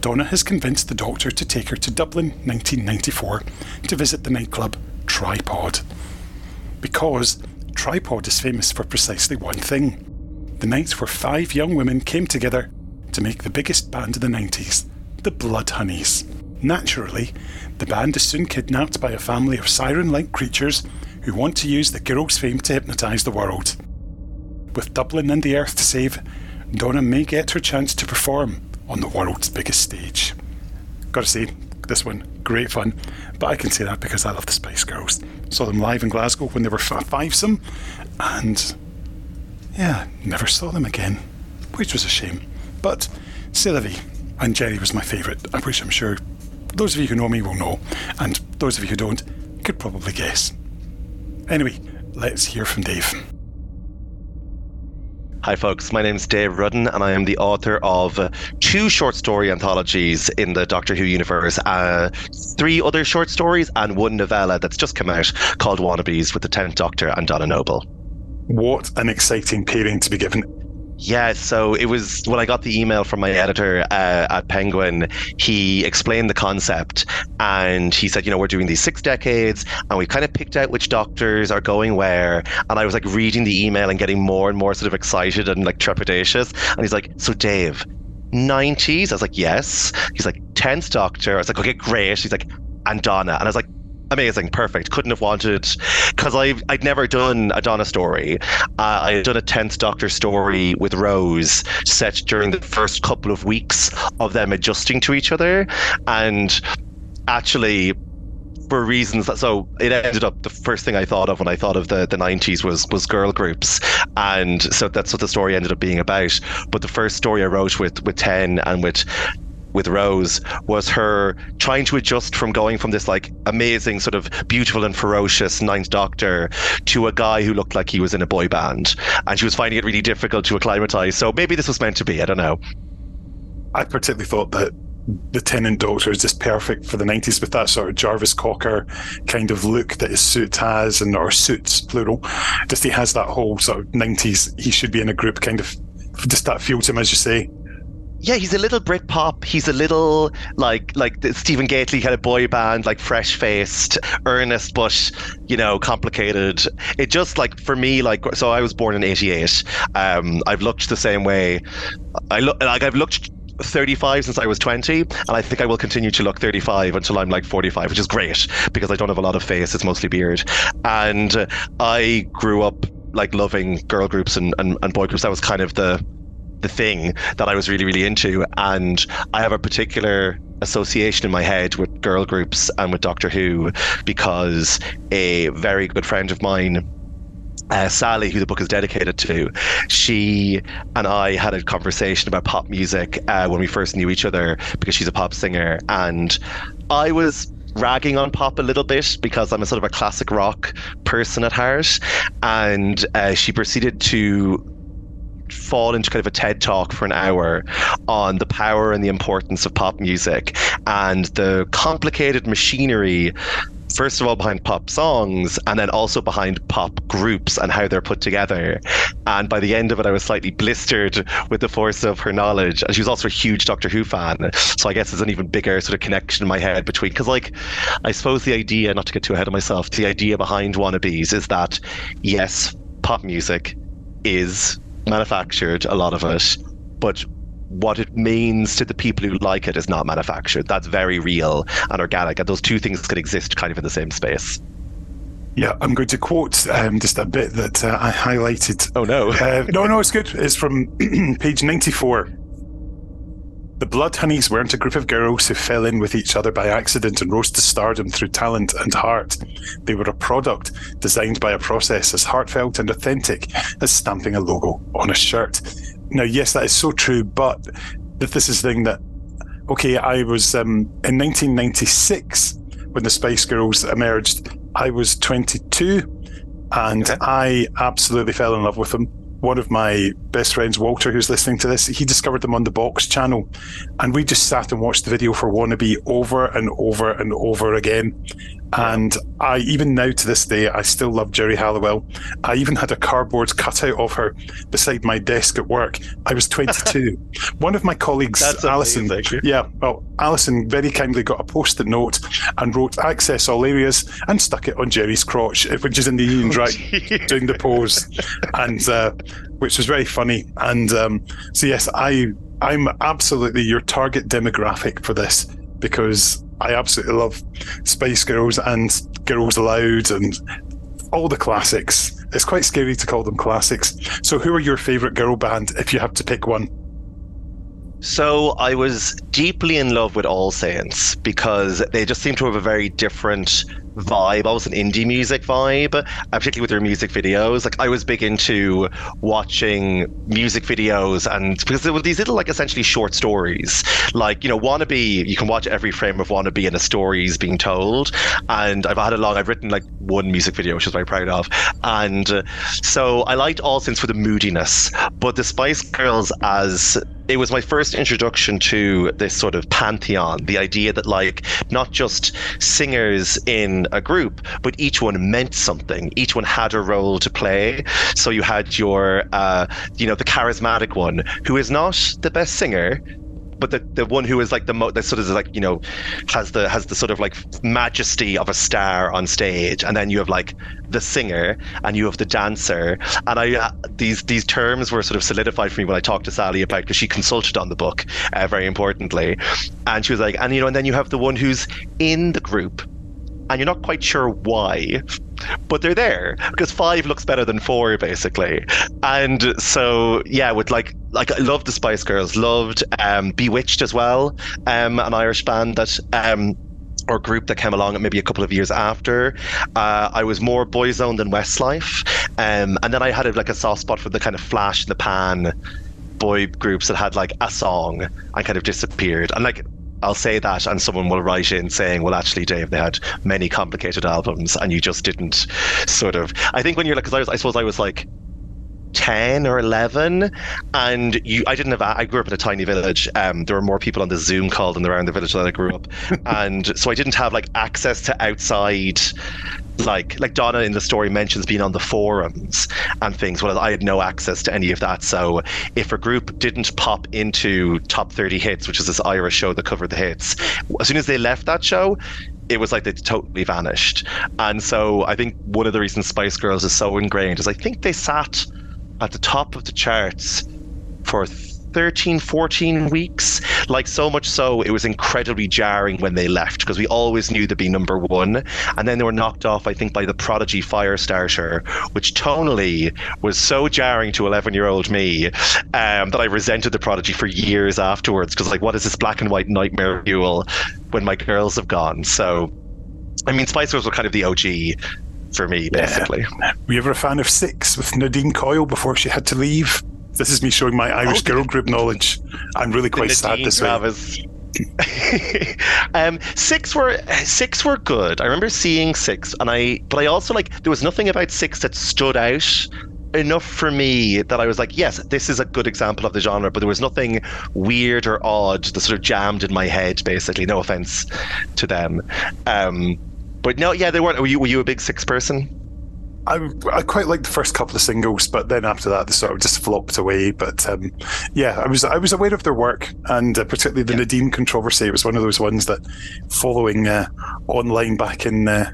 [SPEAKER 1] Donna has convinced the Doctor to take her to Dublin 1994 to visit the nightclub Tripod. Because Tripod is famous for precisely one thing the nights where five young women came together to make the biggest band of the 90s, the Blood Honeys. Naturally, the band is soon kidnapped by a family of siren like creatures who want to use the girl's fame to hypnotise the world. With Dublin and the Earth to save, Donna may get her chance to perform on the world's biggest stage. Gotta say, this one, great fun, but I can say that because I love the Spice Girls. Saw them live in Glasgow when they were fivesome, and yeah, never saw them again, which was a shame. But Sylvie and Geri was my favourite, which I'm sure those of you who know me will know, and those of you who don't could probably guess. Anyway, let's hear from Dave.
[SPEAKER 4] Hi, folks. My name is Dave Rudden, and I am the author of two short story anthologies in the Doctor Who universe, uh, three other short stories, and one novella that's just come out called Wannabes with the Tenth Doctor and Donna Noble.
[SPEAKER 1] What an exciting pairing to be given.
[SPEAKER 4] Yeah, so it was when I got the email from my editor uh, at Penguin. He explained the concept and he said, you know, we're doing these six decades and we kind of picked out which doctors are going where. And I was like reading the email and getting more and more sort of excited and like trepidatious. And he's like, so Dave, 90s? I was like, yes. He's like, 10th Doctor. I was like, okay, great. He's like, and Donna. And I was like, amazing, perfect. Couldn't have wanted because I've I'd never done a Donna story. Uh, I had done a tenth Doctor story with Rose set during the first couple of weeks of them adjusting to each other, and actually for reasons that so it ended up the first thing I thought of when I thought of the, the 90s was was girl groups and so that's what the story ended up being about but the first story I wrote with with 10 and with with Rose was her trying to adjust from going from this like amazing sort of beautiful and ferocious ninth doctor to a guy who looked like he was in a boy band and she was finding it really difficult to acclimatize so maybe this was meant to be I don't know
[SPEAKER 1] I particularly thought that the Tennant Doctor is just perfect for the 90s with that sort of Jarvis Cocker kind of look that his suit has, and or suits plural. Just he has that whole sort of 90s. He should be in a group kind of just that feel to him, as you say
[SPEAKER 4] yeah, he's a little Brit pop. He's a little like like the Stephen Gately kind of boy band, like fresh faced, earnest but you know complicated. It just like for me, like so I was born in '88. Um, I've looked the same way. I look like I've looked 35 since I was 20, and I think I will continue to look 35 until I'm like 45, which is great because I don't have a lot of face. It's mostly beard, and I grew up like loving girl groups and, and, and boy groups. That was kind of the the thing that I was really, really into. And I have a particular association in my head with girl groups and with Doctor Who because a very good friend of mine uh, Sally, who the book is dedicated to, she and I had a conversation about pop music uh, when we first knew each other because she's a pop singer. And I was ragging on pop a little bit because I'm a sort of a classic rock person at heart. And uh, she proceeded to fall into kind of a TED talk for an hour on the power and the importance of pop music and the complicated machinery first of all behind pop songs and then also behind pop groups and how they're put together. And by the end of it, I was slightly blistered with the force of her knowledge. And she was also a huge Doctor Who fan. So I guess there's an even bigger sort of connection in my head between, because like, I suppose the idea, not to get too ahead of myself, the idea behind Wannabes is that yes, pop music is manufactured, a lot of it, but what it means to the people who like it is not manufactured. That's very real and organic, and those two things could exist kind of in the same space.
[SPEAKER 1] Yeah, I'm going to quote um, just a bit that uh, I highlighted.
[SPEAKER 4] Oh no!
[SPEAKER 1] uh, no, no, it's good. It's from page 94. The Blood Honeys weren't a group of girls who fell in with each other by accident and rose to stardom through talent and heart. They were a product designed by a process as heartfelt and authentic as stamping a logo on a shirt. Now, yes, that is so true, but this is the thing that, okay, I was um, in 1996 when the Spice Girls emerged, I was 22 and okay. I absolutely fell in love with them one of my best friends, Walter, who's listening to this, he discovered them on the Box channel. And we just sat and watched the video for Wannabe over and over and over again. And I, even now to this day, I still love Geri Halliwell. I even had a cardboard cutout of her beside my desk at work. I was 22. One of my colleagues, That's Alison, yeah, well, Alison very kindly got a post-it note and wrote "Access all areas" and stuck it on Geri's crotch, which is in the Union right, doing the pose, and uh, which was very funny. And um, so yes, I I'm absolutely your target demographic for this because I absolutely love Spice Girls and Girls Aloud and all the classics. It's quite scary to call them classics. So, who are your favourite girl band if you have to pick one?
[SPEAKER 4] So I was deeply in love with All Saints because they just seem to have a very different vibe, almost an indie music vibe, particularly with their music videos. Like I was big into watching music videos and because there were these little like essentially short stories. Like, you know, Wannabe, you can watch every frame of Wannabe and the stories being told. And I've had a long I've written like one music video, which I was very proud of. And uh, so I liked All Saints for the moodiness, but the Spice Girls as it was my first introduction to this sort of pantheon the idea that like not just singers in a group but each one meant something. Each one had a role to play. So you had your uh, you know the charismatic one who is not the best singer but the, the one who is like the most, that sort of like you know, has the has the sort of like majesty of a star on stage, and then you have like the singer and you have the dancer, and I uh, these these terms were sort of solidified for me when I talked to Sally about because she consulted on the book uh, very importantly, and she was like, and you know, and then you have the one who's in the group and you're not quite sure why, but they're there because five looks better than four, basically. And so, yeah, with like, like I loved the Spice Girls, loved um, B*Witched as well, um, an Irish band that. Um, or group that came along maybe a couple of years after. Uh, I was more Boyzone than Westlife, um, and then I had a, like a soft spot for the kind of flash in the pan boy groups that had like a song and kind of disappeared. And like I'll say that, and someone will write in saying, "Well, actually, Dave, they had many complicated albums, and you just didn't sort of." I think when you're like, because I was, I suppose I was like 10 or 11 and you i didn't have i grew up in a tiny village um, there were more people on the zoom call than in the village that i grew up and so i didn't have like access to outside like like Donna in the story mentions being on the forums and things. Well, I had no access to any of that. So if a group didn't pop into Top 30 Hits, which is this Irish show that covered the hits, as soon as they left that show, it was like they totally vanished. And so I think one of the reasons Spice Girls is so ingrained is I think they sat at the top of the charts for 13, 14 weeks. Like, so much so, it was incredibly jarring when they left because we always knew they'd be number one. And then they were knocked off, I think, by the Prodigy Firestarter, which tonally was so jarring to 11 year old me um, that I resented the Prodigy for years afterwards because, like, what is this black and white nightmare fuel when my girls have gone? So, I mean, Spice Girls were kind of the OG for me, basically.
[SPEAKER 1] Yeah. Were you ever a fan of Six with Nadine Coyle before she had to leave? This is me showing my Irish oh, girl group knowledge. I'm really quite sad this Travis.
[SPEAKER 4] way. um, six were six were good. I remember seeing six, and I but I also like there was nothing about six that stood out enough for me that I was like, yes, this is a good example of the genre, but there was nothing weird or odd that sort of jammed in my head. Basically, no offense to them. Um, but no, yeah, they weren't. Were you were you a big six person?
[SPEAKER 1] I, I quite liked the first couple of singles, but then after that, they sort of just flopped away. But um, yeah, I was I was aware of their work, and uh, particularly the yeah. Nadine controversy. It was one of those ones that, following uh, online back in uh,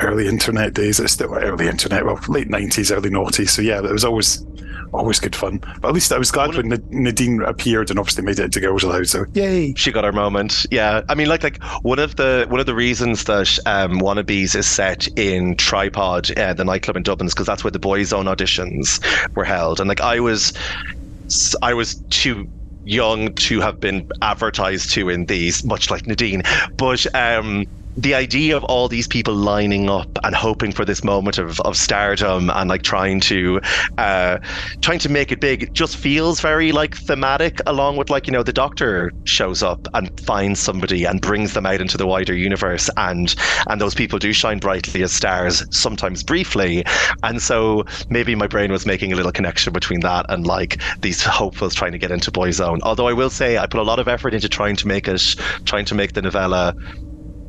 [SPEAKER 1] early internet days, it's still early internet, well, late nineties, early noughties. So yeah, it was always always good fun. But at least I was glad when Nadine appeared and obviously made it into Girls Aloud. So yay!
[SPEAKER 4] She got her moment. Yeah, I mean, like like one of the one of the reasons that um, Wannabes is set in Tripod, uh, the nightclub in Dublin, is because that's where the Boys Boyzone auditions were held. And like I was, I was too young to have been advertised to in these, much like Nadine, but. um the idea of all these people lining up and hoping for this moment of, of stardom and like trying to uh, trying to make it big just feels very like thematic along with like you know the doctor shows up and finds somebody and brings them out into the wider universe and and those people do shine brightly as stars sometimes briefly. And so maybe my brain was making a little connection between that and like these hopefuls trying to get into boyzone. Although i will say i put a lot of effort into trying to make it trying to make the novella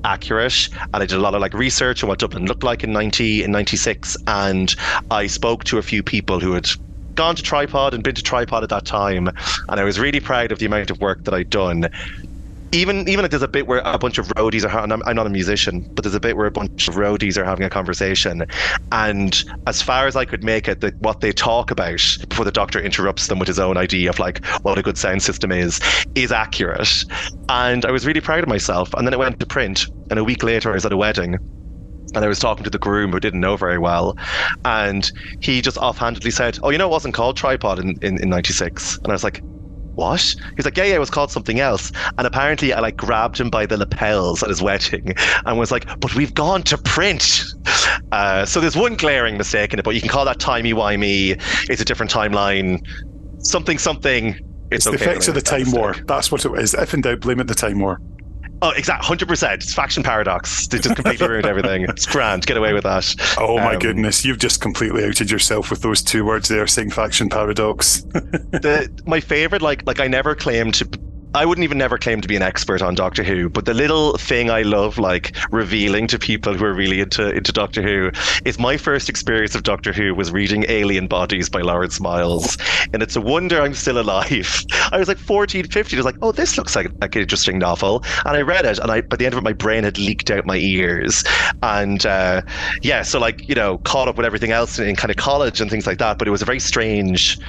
[SPEAKER 4] accurate and I did a lot of like research on what Dublin looked like in 90 in 96 and I spoke to a few people who had gone to tripod and been to tripod at that time and I was really proud of the amount of work that I'd done even even if there's a bit where a bunch of roadies are I'm, I'm not a musician but there's a bit where a bunch of roadies are having a conversation. And as far as I could make it that what they talk about before the doctor interrupts them with his own idea of like what a good sound system is is accurate. And I was really proud of myself. And then it went to print and a week later I was at a wedding and I was talking to the groom who didn't know very well, and he just offhandedly said, "Oh, you know, it wasn't called tripod in, in '96," and I was like, what? He's like, yeah, yeah, it was called something else. And apparently, I like grabbed him by the lapels at his wedding and was like, but we've gone to print. Uh, so there's one glaring mistake in it, but you can call that timey wimey. It's a different timeline. Something, something.
[SPEAKER 1] It's,
[SPEAKER 4] It's,
[SPEAKER 1] the effects of the Time War. That's what it is. If in doubt, blame it the Time War.
[SPEAKER 4] Oh, exact, hundred percent. It's faction paradox. They just completely ruined everything. It's grand. Get away with that.
[SPEAKER 1] Oh my
[SPEAKER 4] Um,
[SPEAKER 1] goodness, you've just completely outed yourself with those two words there, saying faction paradox.
[SPEAKER 4] the my favorite like like I never claimed to I wouldn't even never claim to be an expert on Doctor Who, but the little thing I love like revealing to people who are really into into Doctor Who is my first experience of Doctor Who was reading Alien Bodies by Lawrence Miles. And it's a wonder I'm still alive. I was like 14, 15. I was like, oh, this looks like, like an interesting novel. And I read it, and I by the end of it, my brain had leaked out my ears. And uh, yeah, so like, you know, caught up with everything else in, in kind of college and things like that. But it was a very strange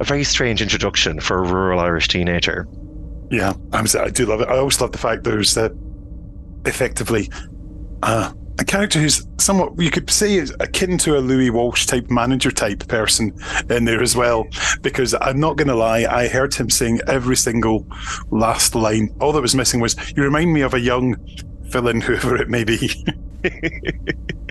[SPEAKER 4] a very strange introduction for a rural Irish teenager.
[SPEAKER 1] Yeah, I'm, I do love it. I always love the fact there's effectively uh, a character who's somewhat, you could say, is akin to a Louis Walsh type manager type person in there as well. Because I'm not going to lie, I heard him saying every single last line. All that was missing was, you remind me of a young villain, whoever it may be.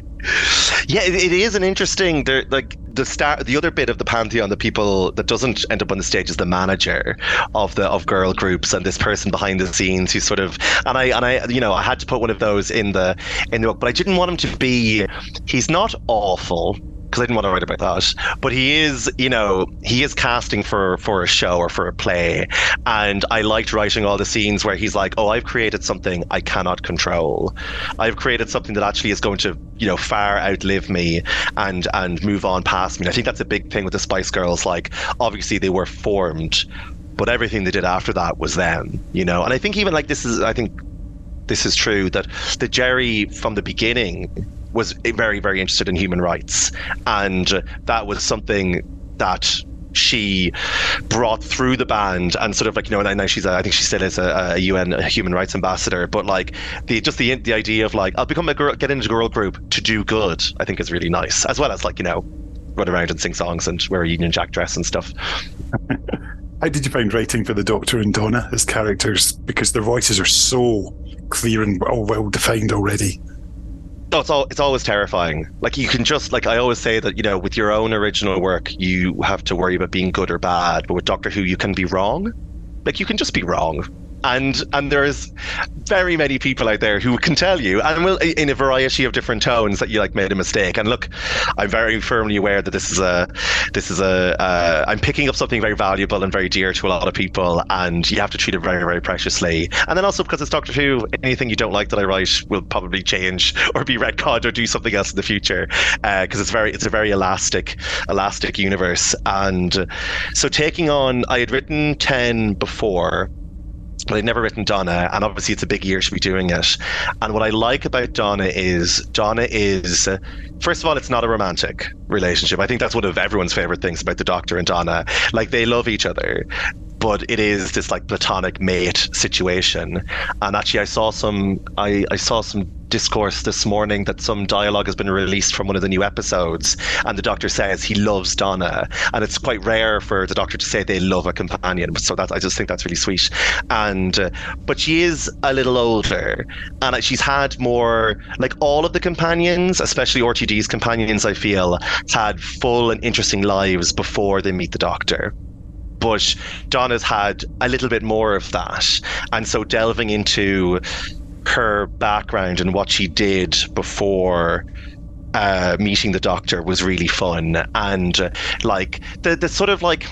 [SPEAKER 4] Yeah, it, it is an interesting. There, like the start, the other bit of the pantheon, the people that doesn't end up on the stage is the manager of the of girl groups and this person behind the scenes who sort of. And I and I, you know, I had to put one of those in the in the book, but I didn't want him to be. He's not awful. Because I didn't want to write about that, but he is, you know, he is casting for for a show or for a play, and I liked writing all the scenes where he's like, "Oh, I've created something I cannot control. I've created something that actually is going to, you know, far outlive me and and move on past me." And I think that's a big thing with the Spice Girls. Like, obviously they were formed, but everything they did after that was them, you know. And I think even like this is, I think this is true that the Geri from the beginning was very very interested in human rights, and that was something that she brought through the band and sort of like you know and now she's a, I think she still is a, a UN human rights ambassador but like the just the the idea of like I'll become a girl get into a girl group to do good I think is really nice as well as like you know run around and sing songs and wear a Union Jack dress and stuff
[SPEAKER 1] How did you find writing for the Doctor and Donna as characters? Because their voices are so clear and well, well defined already.
[SPEAKER 4] No, it's all it's always terrifying. Like you can just like I always say that you know with your own original work you have to worry about being good or bad, but with Doctor Who you can be wrong. Like you can just be wrong. And and there's very many people out there who can tell you, and will in a variety of different tones that you like made a mistake. And look, I'm very firmly aware that this is a this is a uh, I'm picking up something very valuable and very dear to a lot of people, and you have to treat it very very preciously. And then also because it's Doctor Who, anything you don't like that I write will probably change or be retconned or do something else in the future, because it's very it's a very elastic elastic universe. And so taking on, I had written ten before but I'd never written Donna, and obviously it's a big year to be doing it. And what I like about Donna is Donna is, uh, first of all, it's not a romantic relationship. I think that's one of everyone's favorite things about the Doctor and Donna. Like they love each other, but it is this like platonic mate situation. And actually, I saw some, I, I saw some discourse this morning that some dialogue has been released from one of the new episodes, and the Doctor says he loves Donna, and it's quite rare for the Doctor to say they love a companion. So that I just think that's really sweet. And uh, but she is a little older, and she's had more like all of the companions, especially RTD's companions. I feel had full and interesting lives before they meet the Doctor but Donna's had a little bit more of that. And so delving into her background and what she did before uh, meeting the doctor was really fun. And uh, like the, the sort of like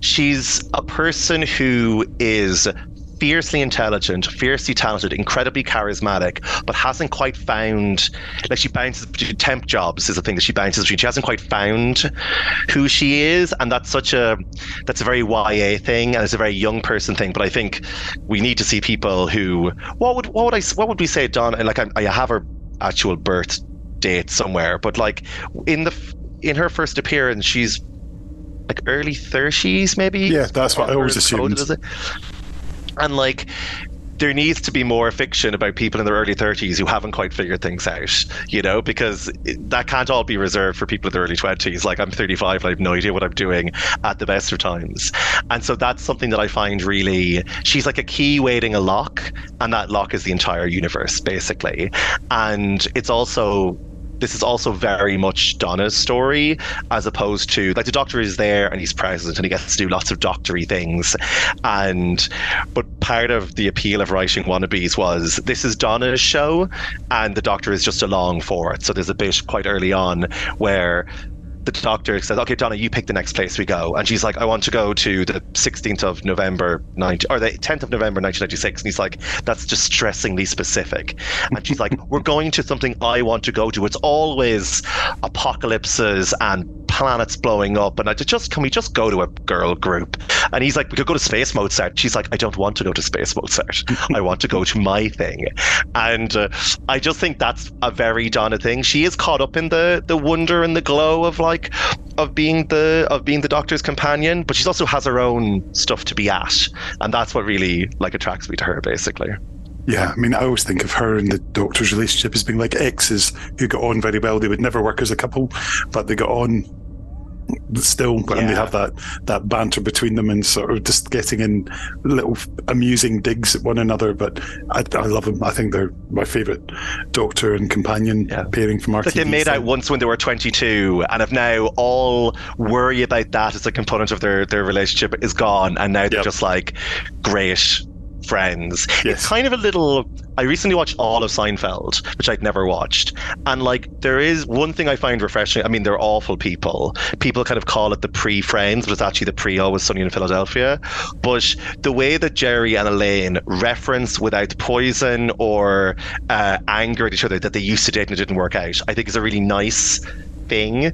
[SPEAKER 4] she's a person who is fiercely intelligent, fiercely talented, incredibly charismatic, but hasn't quite found like she bounces between temp jobs is a thing that she bounces between. She hasn't quite found who she is, and that's such a that's a very YA thing, and it's a very young person thing. But I think we need to see people who what would what would I what would we say, Don? And like I, I have her actual birth date somewhere, but like in the in her first appearance, she's like early 30s maybe
[SPEAKER 1] Yeah, that's what I always
[SPEAKER 4] coded
[SPEAKER 1] assumed.
[SPEAKER 4] And like there needs to be more fiction about people in their early 30s who haven't quite figured things out, you know, because that can't all be reserved for people in their early 20s. Like I'm 35 and I have no idea what I'm doing at the best of times. And so that's something that I find really, she's like a key waiting a lock, and that lock is the entire universe, basically. And it's also this is also very much Donna's story, as opposed to like the Doctor is there and he's present and he gets to do lots of doctory things, and but part of the appeal of writing wannabes was this is Donna's show, and the Doctor is just along for it. So there's a bit quite early on where the doctor says, "Okay, Donna, you pick the next place we go," and she's like, "I want to go to the 16th of November, 90, or the 10th of November, 1996," and he's like, "That's distressingly specific," and she's like, "We're going to something I want to go to. It's always apocalypses and planets blowing up, and I just can we just go to a girl group?" And he's like, "We could go to Space Mozart." She's like, "I don't want to go to Space Mozart. I want to go to my thing," and uh, I just think that's a very Donna thing. She is caught up in the the wonder and the glow of like like of being the of being the doctor's companion, but she also has her own stuff to be at, and that's what really like attracts me to her, basically.
[SPEAKER 1] Yeah, I mean, I always think of her and the doctor's relationship as being like exes who got on very well. They would never work as a couple, but they got on still yeah. and they have that that banter between them and sort of just getting in little amusing digs at one another but I, I love them I think they're my favorite doctor and companion yeah. pairing from our
[SPEAKER 4] like they made out once when they were 22 and have now all worry about that as a component of their their relationship is gone and now they're yep. just like great friends. Yes. It's kind of a little. I recently watched all of Seinfeld, which I'd never watched, and like there is one thing I find refreshing. I mean, they're awful people. People kind of call it the pre-Friends, but it's actually the pre-Always Sunny in Philadelphia. But the way that Jerry and Elaine reference without poison or uh, anger at each other that they used to date and it didn't work out, I think is a really nice thing.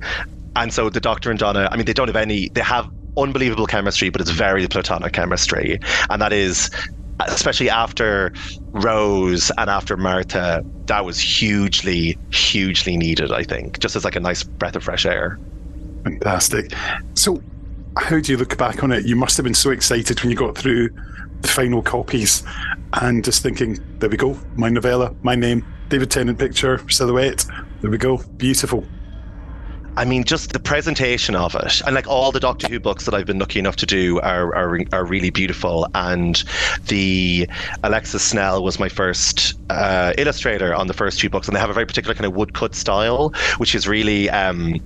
[SPEAKER 4] And so the Doctor and Donna, I mean, they don't have any. They have unbelievable chemistry, but it's very platonic chemistry, and that is especially after Rose and after Martha, that was hugely, hugely needed, I think, just as like a nice breath of fresh air.
[SPEAKER 1] Fantastic. So, how do you look back on it? You must have been so excited when you got through the final copies and just thinking, there we go, my novella, my name, David Tennant picture, silhouette, there we go, beautiful.
[SPEAKER 4] I mean, just the presentation of it, and like all the Doctor Who books that I've been lucky enough to do are are, are really beautiful. And the Alexis Snell was my first uh, illustrator on the first two books, and they have a very particular kind of woodcut style, which is really. Um,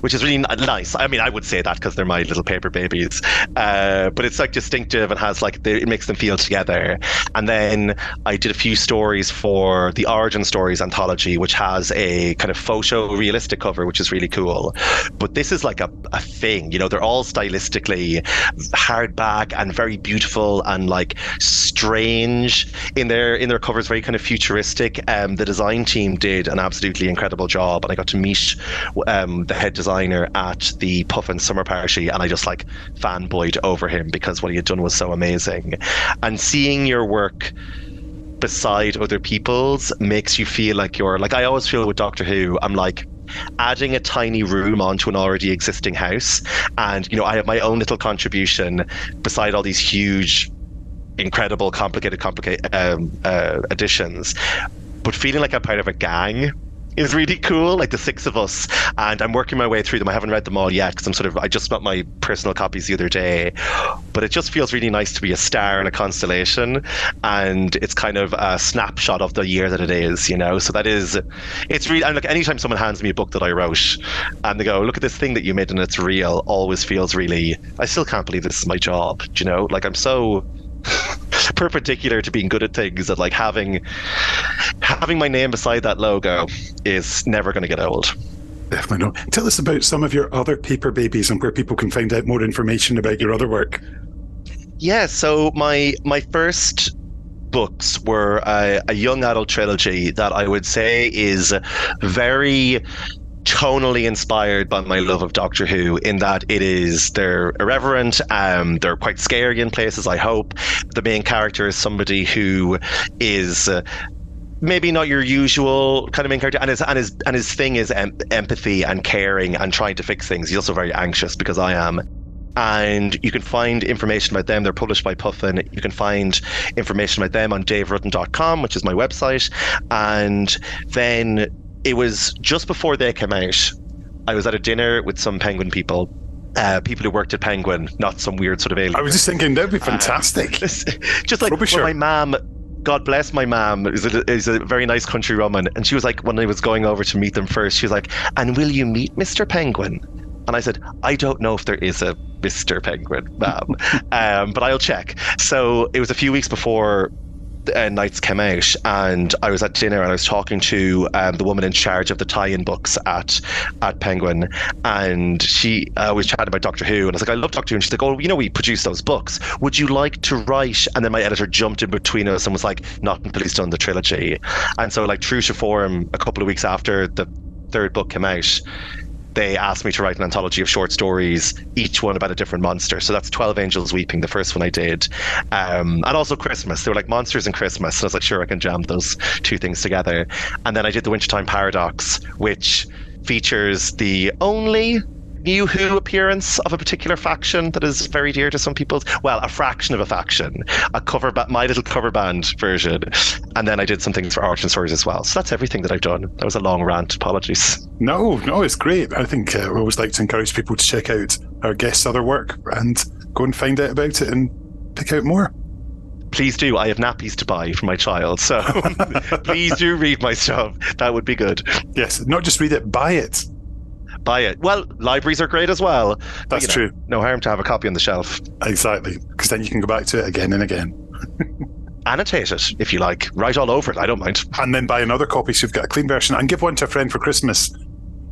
[SPEAKER 4] which is really nice. I mean, I would say that because they're my little paper babies, uh, but it's like distinctive and has like it makes them feel together. And then I did a few stories for the Origin Stories anthology, which has a kind of photo realistic cover, which is really cool. But this is like a, a thing, you know, they're all stylistically hardback and very beautiful and like strange in their in their covers, very kind of futuristic. Um, the design team did an absolutely incredible job, and I got to meet um, the head designer at the Puffin Summer Party, and I just like fanboyed over him because what he had done was so amazing. And seeing your work beside other people's makes you feel like you're like I always feel with Doctor Who, I'm like adding a tiny room onto an already existing house. And, you know, I have my own little contribution beside all these huge, incredible, complicated, complicated um, uh, additions. But feeling like I'm part of a gang is really cool. Like the six of us, and I'm working my way through them. I haven't read them all yet because I'm sort of I just got my personal copies the other day, but it just feels really nice to be a star in a constellation, and it's kind of a snapshot of the year that it is, you know. So that is, it's really. And like anytime someone hands me a book that I wrote, and they go, "Look at this thing that you made and it's real," always feels really. I still can't believe this is my job. You know, like I'm so perpendicular to being good at things that like having having my name beside that logo is never going to get old.
[SPEAKER 1] Definitely not. Tell us about some of your other paper babies and where people can find out more information about your other work.
[SPEAKER 4] Yeah, so my my first books were a, a young adult trilogy that I would say is very tonally inspired by my love of Doctor Who in that it is they're irreverent, um, they're quite scary in places. I hope the main character is somebody who is. Uh, maybe not your usual kind of main character and his and his and his thing is em- empathy and caring and trying to fix things he's also very anxious because i am and you can find information about them. They're published by Puffin. You can find information about them on daverudden.com, which is my website. And then it was just before they came out. I was at a dinner with some Penguin people uh, people who worked at Penguin, not some weird sort of alien.
[SPEAKER 1] I was just thinking that'd be fantastic.
[SPEAKER 4] Uh, just like well, my mom, God bless my mom, is a, is a very nice country woman, and she was like, when I was going over to meet them first, she was like, "And will you meet Mr. Penguin?" And I said, I don't know if there is a Mr. Penguin, ma'am, um, but I'll check. So it was a few weeks before uh, Knights came out, and I was at dinner and I was talking to um, the woman in charge of the tie-in books at at Penguin, and she uh, was chatting about Doctor Who, and I was like, I love Doctor Who, and she's like, Oh, you know, we produce those books. Would you like to write? And then my editor jumped in between us and was like, Not until he's done the trilogy. And so, like, true to form, a couple of weeks after the third book came out, they asked me to write an anthology of short stories, each one about a different monster. So that's 12 Angels Weeping, the first one I did. Um, and also Christmas. They were like monsters and Christmas. So I was like, sure, I can jam those two things together. And then I did The Wintertime Paradox, which features the only new Who appearance of a particular faction that is very dear to some people. Well, a fraction of a faction, a cover, ba- my little cover band version, and then I did some things for Origin Stories as well. So that's everything that I've done. That was a long rant. Apologies.
[SPEAKER 1] No, no, it's great. I think uh, we always like to encourage people to check out our guests' other work and go and find out about it and pick out more
[SPEAKER 4] please do. I have nappies to buy for my child, so please do read my stuff. That would be good.
[SPEAKER 1] Yes, not just read it, buy it
[SPEAKER 4] buy it. Well, libraries are great as well.
[SPEAKER 1] That's but, true.
[SPEAKER 4] Know, no harm to have a copy on the shelf.
[SPEAKER 1] Exactly, because then you can go back to it again and again.
[SPEAKER 4] Annotate it if you like. Write all over it. I don't mind.
[SPEAKER 1] And then buy another copy so you've got a clean version and give one to a friend for Christmas.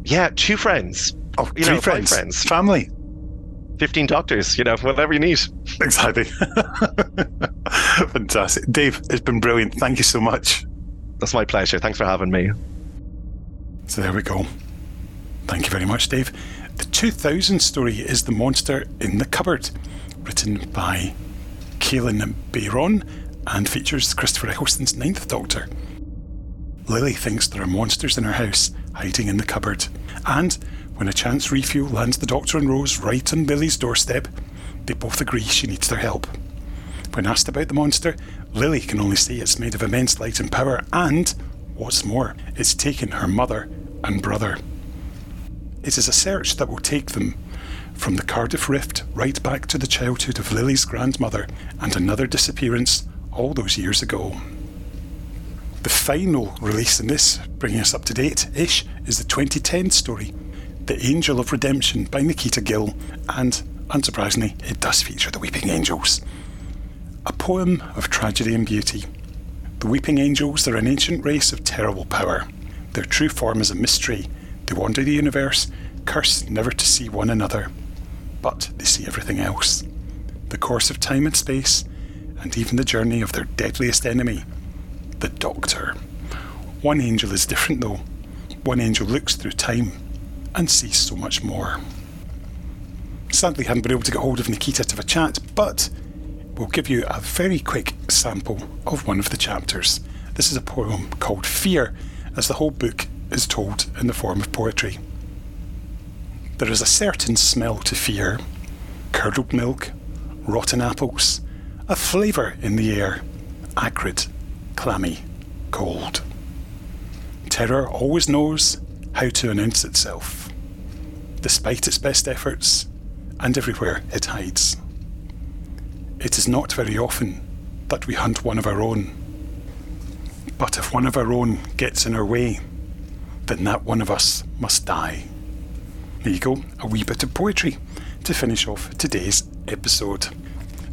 [SPEAKER 4] Yeah, two friends.
[SPEAKER 1] Oh, you three know, friends. friends. Family.
[SPEAKER 4] 15 doctors, you know, whatever you need.
[SPEAKER 1] Exactly. Fantastic. Dave, it's been brilliant. Thank you so much.
[SPEAKER 4] That's my pleasure. Thanks for having me.
[SPEAKER 1] So there we go. Thank you very much, Dave. The 2000 story is The Monster in the Cupboard, written by Kalynn Bayron and features Christopher Eccleston's Ninth Doctor. Lily thinks there are monsters in her house hiding in the cupboard, and when a chance refuel lands the Doctor and Rose right on Lily's doorstep, they both agree she needs their help. When asked about the monster, Lily can only say it's made of immense light and power, and, what's more, it's taken her mother and brother. It is a search that will take them from the Cardiff Rift right back to the childhood of Lily's grandmother and another disappearance all those years ago. The final release in this, bringing us up to date ish, is the 2010 story, The Angel of Redemption by Nikita Gill, and, unsurprisingly, it does feature the Weeping Angels. A poem of tragedy and beauty. The Weeping Angels are an ancient race of terrible power. Their true form is a mystery they wander the universe, cursed never to see one another. But they see everything else the course of time and space, and even the journey of their deadliest enemy, the Doctor. One angel is different though. One angel looks through time and sees so much more. Sadly, I haven't been able to get hold of Nikita to have a chat, but we'll give you a very quick sample of one of the chapters. This is a poem called Fear, as the whole book is told in the form of poetry. There is a certain smell to fear curdled milk, rotten apples, a flavour in the air, acrid, clammy, cold. Terror always knows how to announce itself, despite its best efforts, and everywhere it hides. It is not very often that we hunt one of our own. But if one of our own gets in our way, then that one of us must die. There you go, a wee bit of poetry to finish off today's episode.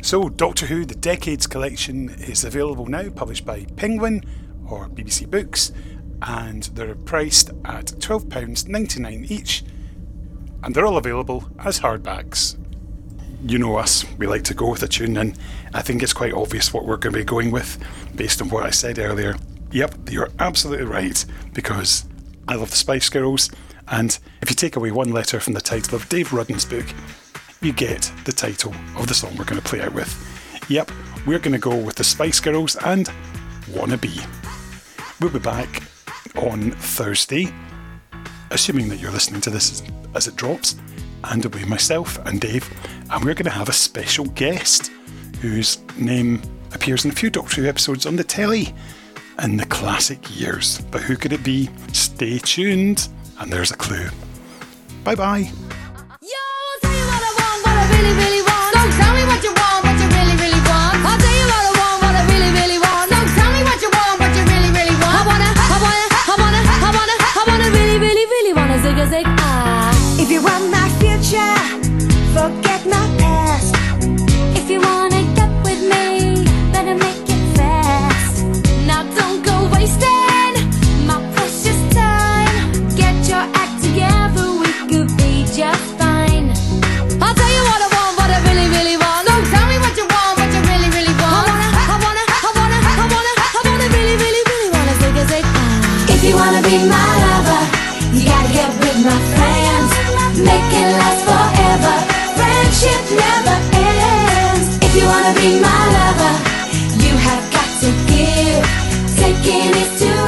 [SPEAKER 1] So, Doctor Who The Decades Collection is available now, published by Penguin or BBC Books, and they're priced at £12.99 each, and they're all available as hardbacks. You know us, we like to go with a tune, and I think it's quite obvious what we're going to be going with based on what I said earlier. Yep, you're absolutely right, because I Love the Spice Girls, and if you take away one letter from the title of Dave Rudden's book, you get the title of the song we're going to play out with. Yep, we're going to go with the Spice Girls and Wanna Be. We'll be back on Thursday, assuming that you're listening to this as it drops, and it'll be myself and Dave, and we're going to have a special guest whose name appears in a few Doctor Who episodes on the telly in the classic years. But who could it be? Stay tuned, and there's a clue. Bye bye.
[SPEAKER 5] If you want my future, forget my my lover You gotta get with my friends. Make it last forever. Friendship never ends. If you wanna be my lover You have got to give. Taking it to